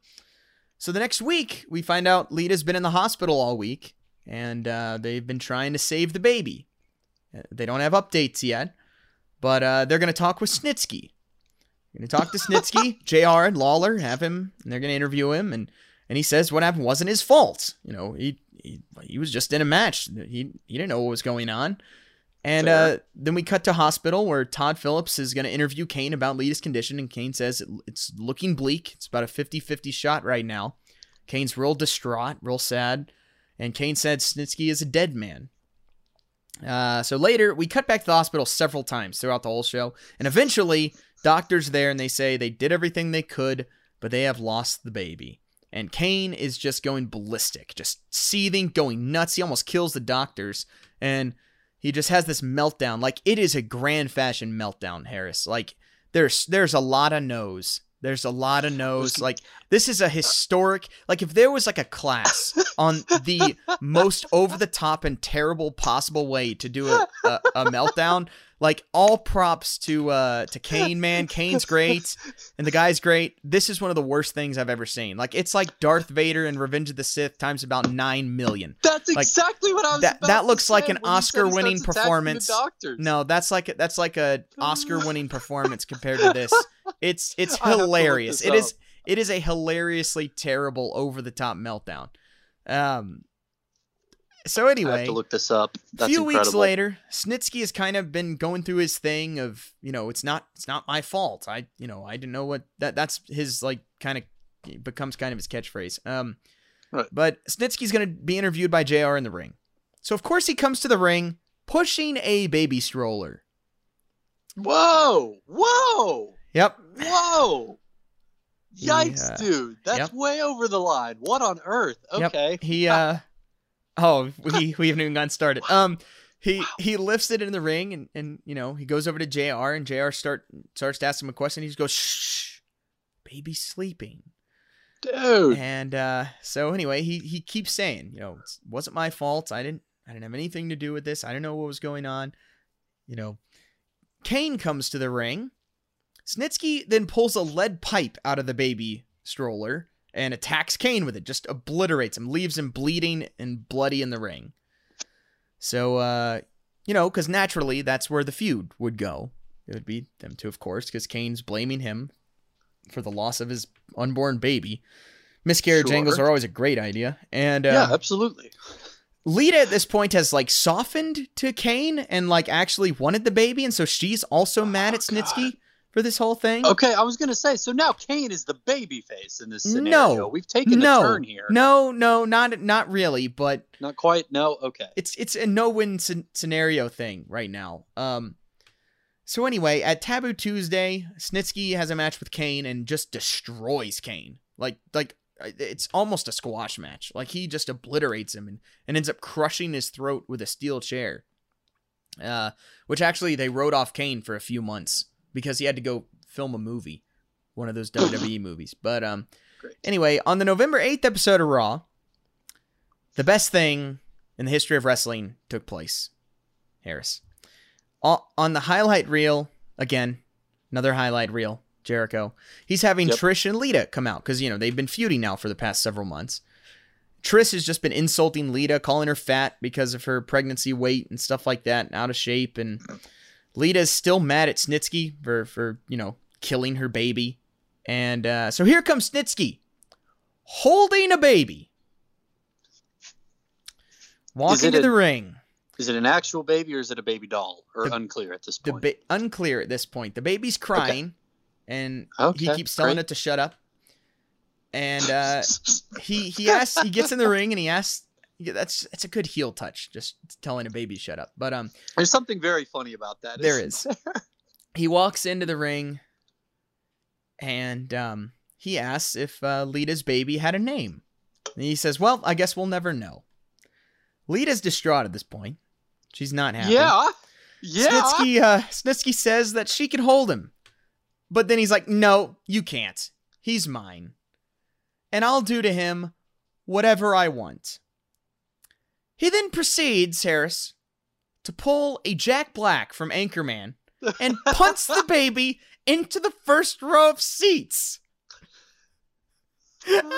So the next week, we find out Lita's been in the hospital all week, and uh, they've been trying to save the baby. Uh, They don't have updates yet, But uh, they're going to talk with Snitsky. They're going to talk to Snitsky, [LAUGHS] JR, and Lawler, have him, and they're going to interview him. And, and he says what happened wasn't his fault. You know, he, he, he was just in a match. He, he didn't know what was going on. And uh, then we cut to hospital where Todd Phillips is going to interview Kane about Lita's condition. And Kane says it, it's looking bleak. It's about a 50 50 shot right now. Kane's real distraught, real sad. And Kane said Snitsky is a dead man. Uh, so later, we cut back to the hospital several times throughout the whole show. And eventually, doctors there and they say they did everything they could, but they have lost the baby. And Kane is just going ballistic, just seething, going nuts. He almost kills the doctors. And he just has this meltdown. Like it is a grand fashion meltdown, Harris. Like there's there's a lot of no's. There's a lot of no's. Like this is a historic. Like if there was like a class on the most over the top and terrible possible way to do a, a, a meltdown, like all props to uh to Kane, man. Kane's great, [LAUGHS] and the guy's great. This is one of the worst things I've ever seen. Like it's like Darth Vader and Revenge of the Sith times about nine million. That's Like, exactly what I was. that- that looks like an when you said he Oscar-winning starts attacking the performance. No, that's like that's like a [LAUGHS] Oscar-winning performance compared to this. It's [LAUGHS] it's I have to look hilarious. It is up. it is a hilariously terrible, over the top meltdown. Um. So I anyway, have to look this up. a few incredible. weeks later, Snitsky has kind of been going through his thing of, you know, it's not it's not my fault. I, you know, I didn't know what that that's his like kind of becomes kind of his catchphrase. Um Right. but Snitsky's going to be interviewed by JR in the ring. So of course he comes to the ring pushing a baby stroller. Whoa! Whoa! Yep. Whoa! Yikes, uh, dude! That's yep. way over the line. What on earth? Yep. Okay. He uh oh, we we haven't even gotten started. Um he he lifts it in the ring and and you know, he goes over to JR and JR start starts to ask him a question. He just goes, Shh baby's sleeping. Dude. And uh so anyway, he he keeps saying, you know, it wasn't my fault. I didn't I didn't have anything to do with this. I didn't know what was going on. You know, Kane comes to the ring. Snitsky then pulls a lead pipe out of the baby stroller and attacks Kane with it, just obliterates him, leaves him bleeding and bloody in the ring. So, uh, you know, because naturally that's where the feud would go. It would be them two, of course, because Kane's blaming him for the loss of his unborn baby. Miscarriage Sure. angles are always a great idea. And uh, yeah, absolutely. Lita at this point has like softened to Kane and like actually wanted the baby, and so she's also mad at Snitsky for this whole thing. Okay, I was gonna say. So now Kane is the baby face in this scenario. No. We've taken no, a turn here. no, no, not not really, but Not quite. No. Okay. it's it's a no-win scen- scenario thing right now. Um, so anyway, at Taboo Tuesday, Snitsky has a match with Kane and just destroys Kane. Like like uh, it's almost a squash match. Like he just obliterates him and, and ends up crushing his throat with a steel chair. Uh, which actually they wrote off Kane for a few months because he had to go film a movie, one of those [LAUGHS] WWE movies. But um, Great. anyway, on the November eighth episode of Raw, the best thing in the history of wrestling took place. Harris. On the highlight reel, again, another highlight reel, Jericho. He's having Yep. Trish and Lita come out because, you know, they've been feuding now for the past several months. Trish has just been insulting Lita, calling her fat because of her pregnancy weight and stuff like that, and out of shape. And Lita's still mad at Snitsky for, for you know, killing her baby. And uh, so here comes Snitsky holding a baby. Walking to a- the ring. Is it an actual baby or is it a baby doll? Or The- unclear at this The point. ba- unclear at this point. The baby's crying, and he keeps telling great. it to shut up. And uh, [LAUGHS] he he asks, he gets in the ring and he asks. Yeah, That's that's a good heel touch, just telling a baby shut up. But um, There's something very funny about that. There isn't [LAUGHS] he walks into the ring, and um, he asks if uh, Lita's baby had a name. And he says, "Well, I guess we'll never know." Lita's distraught at this point. She's not happy. Yeah. Yeah. Snitsky, uh, Snitsky says that she can hold him. But then he's like, no, you can't. He's mine. And I'll do to him whatever I want. He then proceeds, Harris, to pull a Jack Black from Anchorman and [LAUGHS] punts the baby into the first row of seats. is one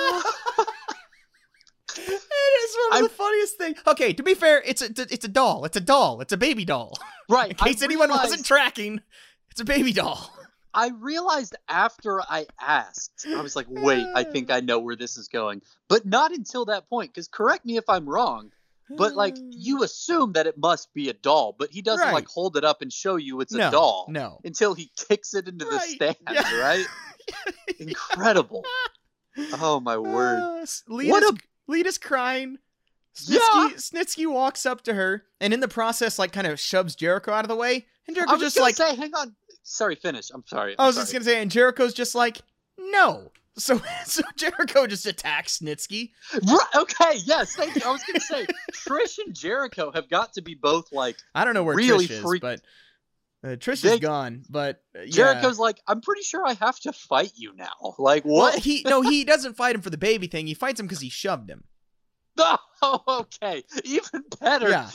of I- the funniest things. Okay, to be fair, it's a it's a doll. It's a doll. It's a baby doll. [LAUGHS] Right. In case I anyone realized- wasn't tracking, it's a baby doll. I realized after I asked, I was like, wait, I [SIGHS] think I know where this is going. But not until that point, because correct me if I'm wrong, but like you assume that it must be a doll, but he doesn't Right. like hold it up and show you it's no, a doll No. until he kicks it into the stand, yeah. right? [LAUGHS] Incredible. Oh my word. Uh, Lita's, What a- Lita's crying. Yeah. Snitsky, Snitsky walks up to her and in the process, like, kind of shoves Jericho out of the way. And I Jericho's just like, say, hang on. Sorry, finish. I'm sorry. I I'm was just gonna say, and Jericho's just like, no. So, [LAUGHS] so Jericho just attacks Snitsky. Right, okay, yes, thank you. I was gonna say Trish and Jericho have got to be both like I don't know where Really Trish is, freak- but uh, Trish They- is gone. But uh, yeah. Jericho's like, I'm pretty sure I have to fight you now. [LAUGHS] Like Well, what? he no, he doesn't fight him for the baby thing. He fights him because he shoved him. [LAUGHS] Oh, okay. Even better. Yeah.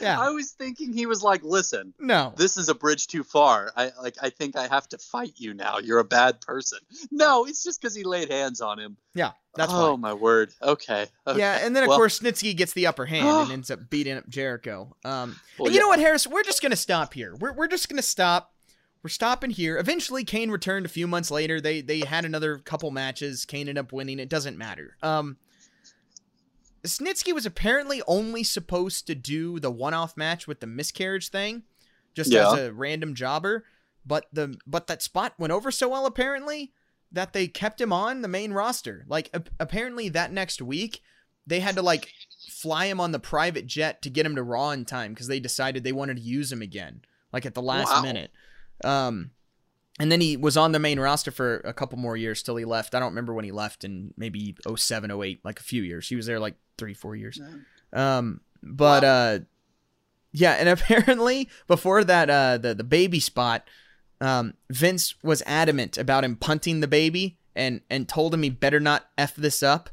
Yeah. I was thinking he was like, listen, No. this is a bridge too far. I like I think I have to fight you now. You're a bad person. No, it's just because he laid hands on him. Yeah, that's oh why. my word. Okay. okay. Yeah, and then of Well, course Snitsky gets the upper hand and [GASPS] ends up beating up Jericho. Um, well, and you yeah. know what, Harris? We're just gonna stop here. We're we're just gonna stop. We're stopping here. Eventually, Kane returned a few months later. They they had another couple matches. Kane ended up winning. It doesn't matter. Um, Snitsky was apparently only supposed to do the one-off match with the miscarriage thing, just Yeah. as a random jobber. But the but that spot went over so well apparently that they kept him on the main roster. Like ap- apparently that next week they had to like fly him on the private jet to get him to Raw in time because they decided they wanted to use him again, like at the last Wow. minute. Um, and then he was on the main roster for a couple more years till he left. I don't remember when he left in maybe 07, 08, like a few years. He was there like three, four years. Um, but uh, yeah, and [LAUGHS] apparently before that, uh, the the baby spot, um, Vince was adamant about him punting the baby and and told him he better not f this up.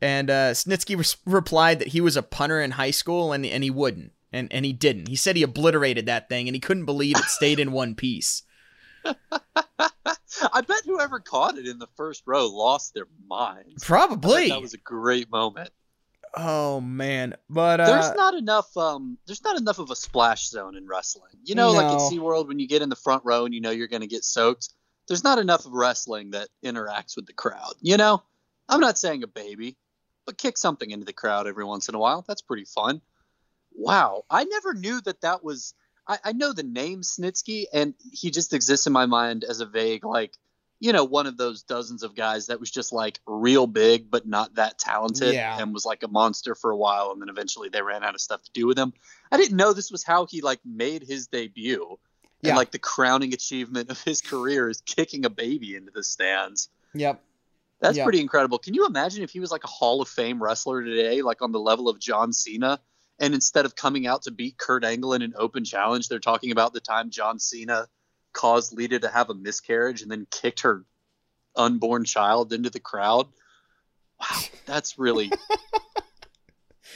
And uh, Snitsky res- replied that he was a punter in high school and and he wouldn't, and and he didn't. He said he obliterated that thing and he couldn't believe it stayed in one piece. I bet whoever caught it in the first row lost their minds. Probably. That was a great moment. oh man, but uh, there's not enough um there's not enough of a splash zone in wrestling. You know, like at No. SeaWorld when you get in the front row and you know you're gonna get soaked, there's not enough of wrestling that interacts with the crowd. You know? I'm not saying a baby, but kick something into the crowd every once in a while. That's pretty fun. Wow. I never knew that that was I, I know the name Snitsky and he just exists in my mind as a vague like you know, one of those dozens of guys that was just like real big, but not that talented, Yeah. and was like a monster for a while, and then eventually they ran out of stuff to do with him. I didn't know this was how he like made his debut, Yeah. and like the crowning achievement of his career is kicking a baby into the stands. Yep. That's Yeah. pretty incredible. Can you imagine if he was like a Hall of Fame wrestler today, like on the level of John Cena? And instead of coming out to beat Kurt Angle in an open challenge, they're talking about the time John Cena caused Lita to have a miscarriage and then kicked her unborn child into the crowd. Wow, that's really [LAUGHS]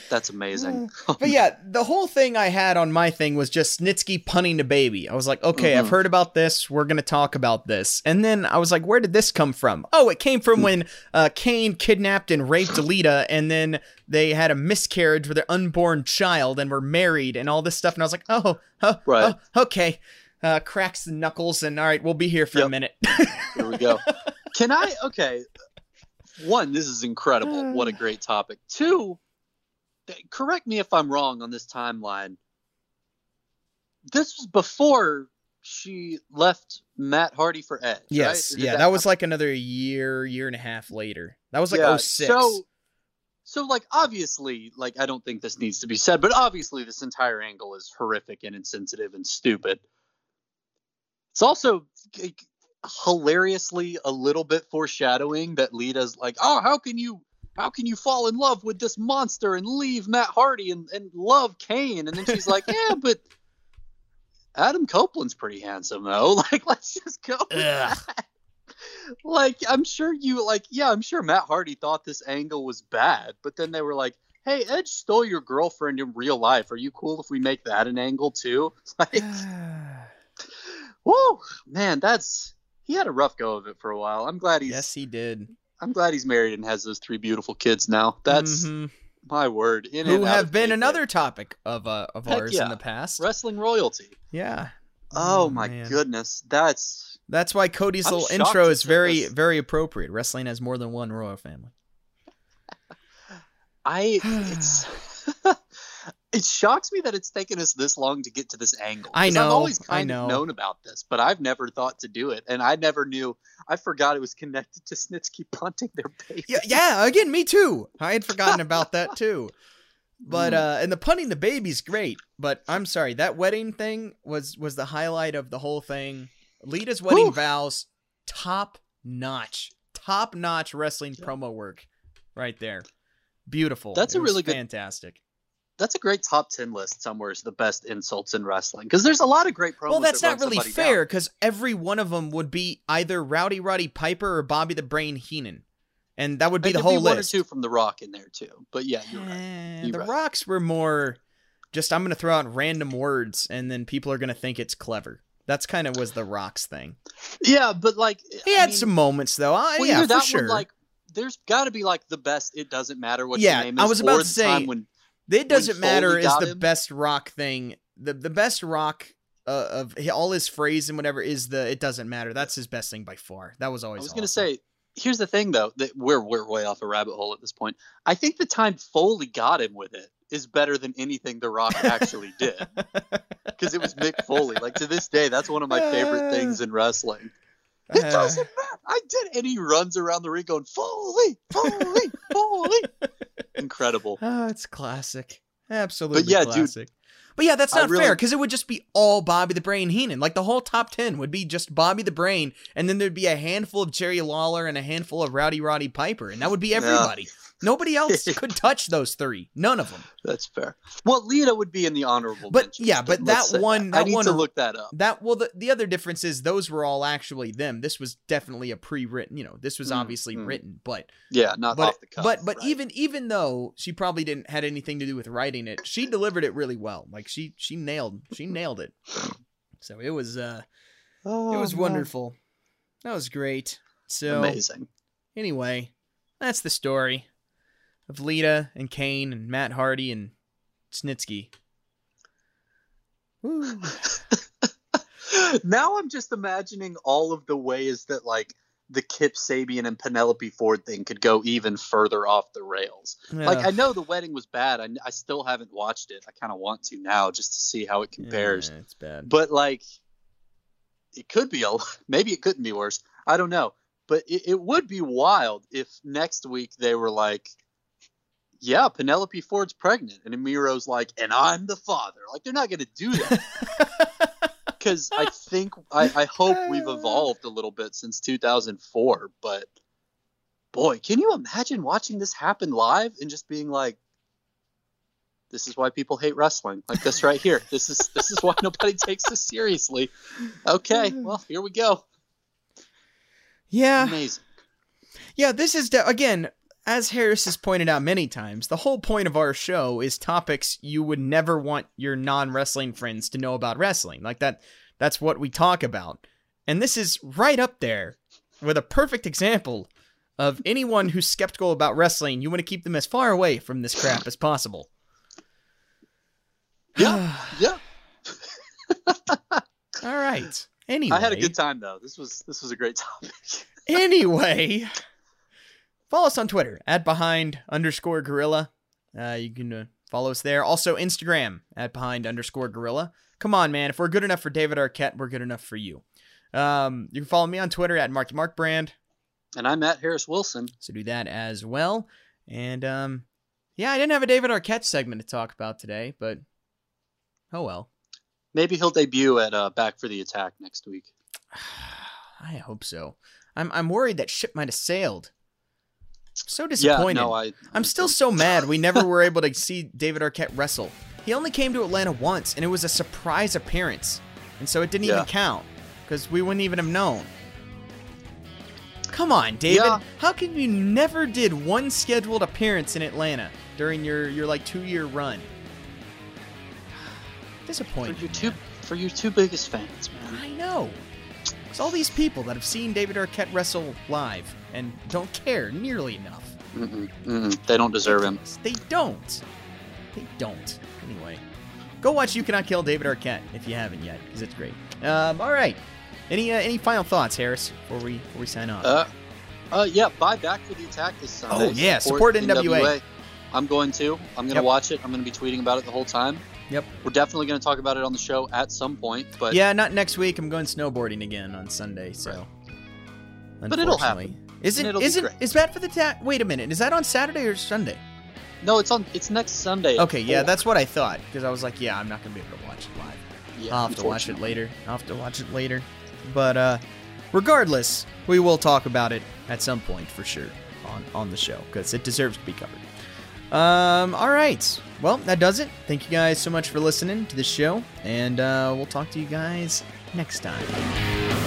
that's amazing. But yeah, the whole thing I had on my thing was just Snitsky punning the baby. I was like, okay, I've Mhm. heard about this. We're gonna talk about this. And then I was like, where did this come from? Oh, it came from when uh, Kane kidnapped and raped Alita, and then they had a miscarriage with their unborn child and were married and all this stuff. And I was like, oh, oh, Right. oh, okay. Uh, cracks the knuckles and all right, we'll be here for a minute. Here we go. [LAUGHS] Can I? Okay. One, this is incredible. What a [SIGHS] great topic. Two, correct me if I'm wrong on this timeline. This was before she left Matt Hardy for Edge. yes, right? Yeah, that, was like another year, year and a half later. That was like Yeah, 06. So, so like obviously, like I don't think this needs to be said, but obviously this entire angle is horrific and insensitive and stupid. It's also like, hilariously a little bit foreshadowing that Lita's like, "Oh, how can you how can you fall in love with this monster and leave Matt Hardy and, and love Kane?" And then she's like, [LAUGHS] "Yeah, but Adam Copeland's pretty handsome though. [LAUGHS] Like, let's just go." with that." Like, I'm sure you like, yeah, I'm sure Matt Hardy thought this angle was bad, but then they were like, "Hey, Edge stole your girlfriend in real life. Are you cool if we make that an angle too?" [LAUGHS] Like, whoa, man, that's he had a rough go of it for a while. I'm glad he's yes, he did. I'm glad he's married and has those three beautiful kids now. That's Mhm. my word. In who have been another topic of uh, of Heck ours yeah. in the past. wrestling royalty. Yeah. Oh, my man. goodness, that's That's why Cody's I'm little intro is very us- very appropriate. Wrestling has more than one royal family. I. It's [SIGHS] [LAUGHS] it shocks me that it's taken us this long to get to this angle. I 'Cause I've know, always kind of known about this, but I've never thought to do it, and I never knew. I forgot it was connected to Snitsky punting their baby. Yeah, yeah. Again, me too. I had forgotten about that [LAUGHS] too. But Mm. uh, and the punting the baby's great. But I'm sorry, that wedding thing was was the highlight of the whole thing. Lita's wedding Whew. vows, top notch, top notch wrestling promo work, right there. Beautiful. That's It a really good- fantastic. That's a great top ten list somewhere. Is the best insults in wrestling because there's a lot of great promos. Well, that's that not really fair because every one of them would be either Rowdy Roddy Piper or Bobby the Brain Heenan, and that would be And the whole one list. or two from The Rock in there too. But yeah, you're right. Eh, You're the right. rocks were more just I'm gonna throw out random words and then people are gonna think it's clever. That's kind of was the rocks thing. Yeah, but like He I had mean, some moments though. Uh, well, yeah, for that sure. one, like there's got to be like the best. It doesn't matter what Yeah, your name is. I was about to say- when it doesn't matter is the him- best rock thing. The the best rock uh, of all his phrase and whatever is the it doesn't matter. That's his best thing by far. That was always. I was going to say, here's the thing though that we're we're way off a rabbit hole at this point. I think the time Foley got him with it is better than anything The Rock actually did [LAUGHS] because it was Mick Foley. Like to this day, that's one of my favorite things in wrestling. It Uh, doesn't matter. I did, and he runs around the ring going Foley, Foley, Foley. [LAUGHS] Incredible. Oh, [LAUGHS] it's classic. Absolutely yeah, dude, classic. But yeah, that's not really- fair because it would just be all Bobby the Brain Heenan. Like the whole top 10 would be just Bobby the Brain, and then there'd be a handful of Jerry Lawler and a handful of Rowdy Roddy Piper, and that would be everybody. Nobody else [LAUGHS] could touch those three. None of them. That's fair. Well, Lita would be in the honorable But, mentions, yeah, but that one- I that need one- to look that up. That well, the, the other difference is those were all actually them. This was definitely a pre-written. You know, this was Mm, obviously mm. written, but Yeah, not but off the cuff. but but right. even even though she probably didn't had anything to do with writing it, she delivered it really well. Like she she nailed she nailed it. So it was uh Oh, it was man. wonderful. That was great. So amazing. anyway, that's the story of Lita and Kane and Matt Hardy and Snitsky. [LAUGHS] Now I'm just imagining all of the ways that like the Kip Sabian and Penelope Ford thing could go even further off the rails. Like I know the wedding was bad. I, I still haven't watched it. I kind of want to now just to see how it compares. Yeah, it's bad. But like, it could be a [LAUGHS] maybe it couldn't be worse. I don't know. But it, it would be wild if next week they were like, "Yeah, Penelope Ford's pregnant," and Emiro's like, "And I'm the father." Like they're not going to do that [LAUGHS] because I think I, I hope we've evolved a little bit since 2004. But boy, can you imagine watching this happen live and just being like, "This is why people hate wrestling." Like this right here. This is this is why [LAUGHS] nobody takes this seriously. Okay, well here we go. yeah. Amazing. Yeah, this is de- again, as Harris has pointed out many times, the whole point of our show is topics you would never want your non-wrestling friends to know about wrestling. Like that that's what we talk about. And this is right up there with a perfect example of anyone who's skeptical about wrestling, you want to keep them as far away from this crap as possible. Yeah, yeah. [SIGHS] All right. Anyway, I had a good time though. This was this was a great topic. [LAUGHS] anyway, follow us on Twitter at behind underscore gorilla. Uh, you can uh, follow us there. Also, Instagram at behind underscore gorilla. Come on, man. If we're good enough for David Arquette, we're good enough for you. Um, you can follow me on Twitter at Marky Mark Brand. And I'm Matt Harris Wilson. So do that as well. And um, yeah, I didn't have a David Arquette segment to talk about today, but oh well. Maybe he'll debut at uh, Back for the Attack next week. [SIGHS] I hope so. I'm I'm worried that ship might have sailed. So disappointed. Yeah, no, I. I'm still so mad we never were able to see David Arquette wrestle. He only came to Atlanta once, and it was a surprise appearance. And so it didn't Yeah. even count, because we wouldn't even have known. Come on, David. Yeah. How come you never did one scheduled appearance in Atlanta during your, your like two year run? [SIGHS] Disappointing. for your two for your two biggest fans, man. I know. It's all these people that have seen David Arquette wrestle live and don't care nearly enough. Mm-mm, mm-mm. They don't deserve him. They don't. They don't. Anyway, go watch You Cannot Kill David Arquette if you haven't yet, because it's great. Um, all right. Any uh, any final thoughts, Harris, before we before we sign off? Uh, uh, yeah, buy back for the attack this Sunday. Oh, yeah, support NWA. I'm going to. I'm going to Yep. watch it. I'm going to be tweeting about it the whole time. Yep. We're definitely going to talk about it on the show at some point, but yeah, not next week. I'm going snowboarding again on Sunday, so. But it'll happen. Isn't it'll be isn't is bad for the ta- Wait a minute. Is that on Saturday or Sunday? no, it's on. It's next Sunday. Okay, yeah, that's what I thought because I was like, yeah, I'm not gonna be able to watch it live. Yeah, I'll have to watch it later. I'll have to watch it later. But uh regardless, we will talk about it at some point for sure on on the show because it deserves to be covered. Um all right. Well, that does it. Thank you guys so much for listening to the show and uh we'll talk to you guys next time.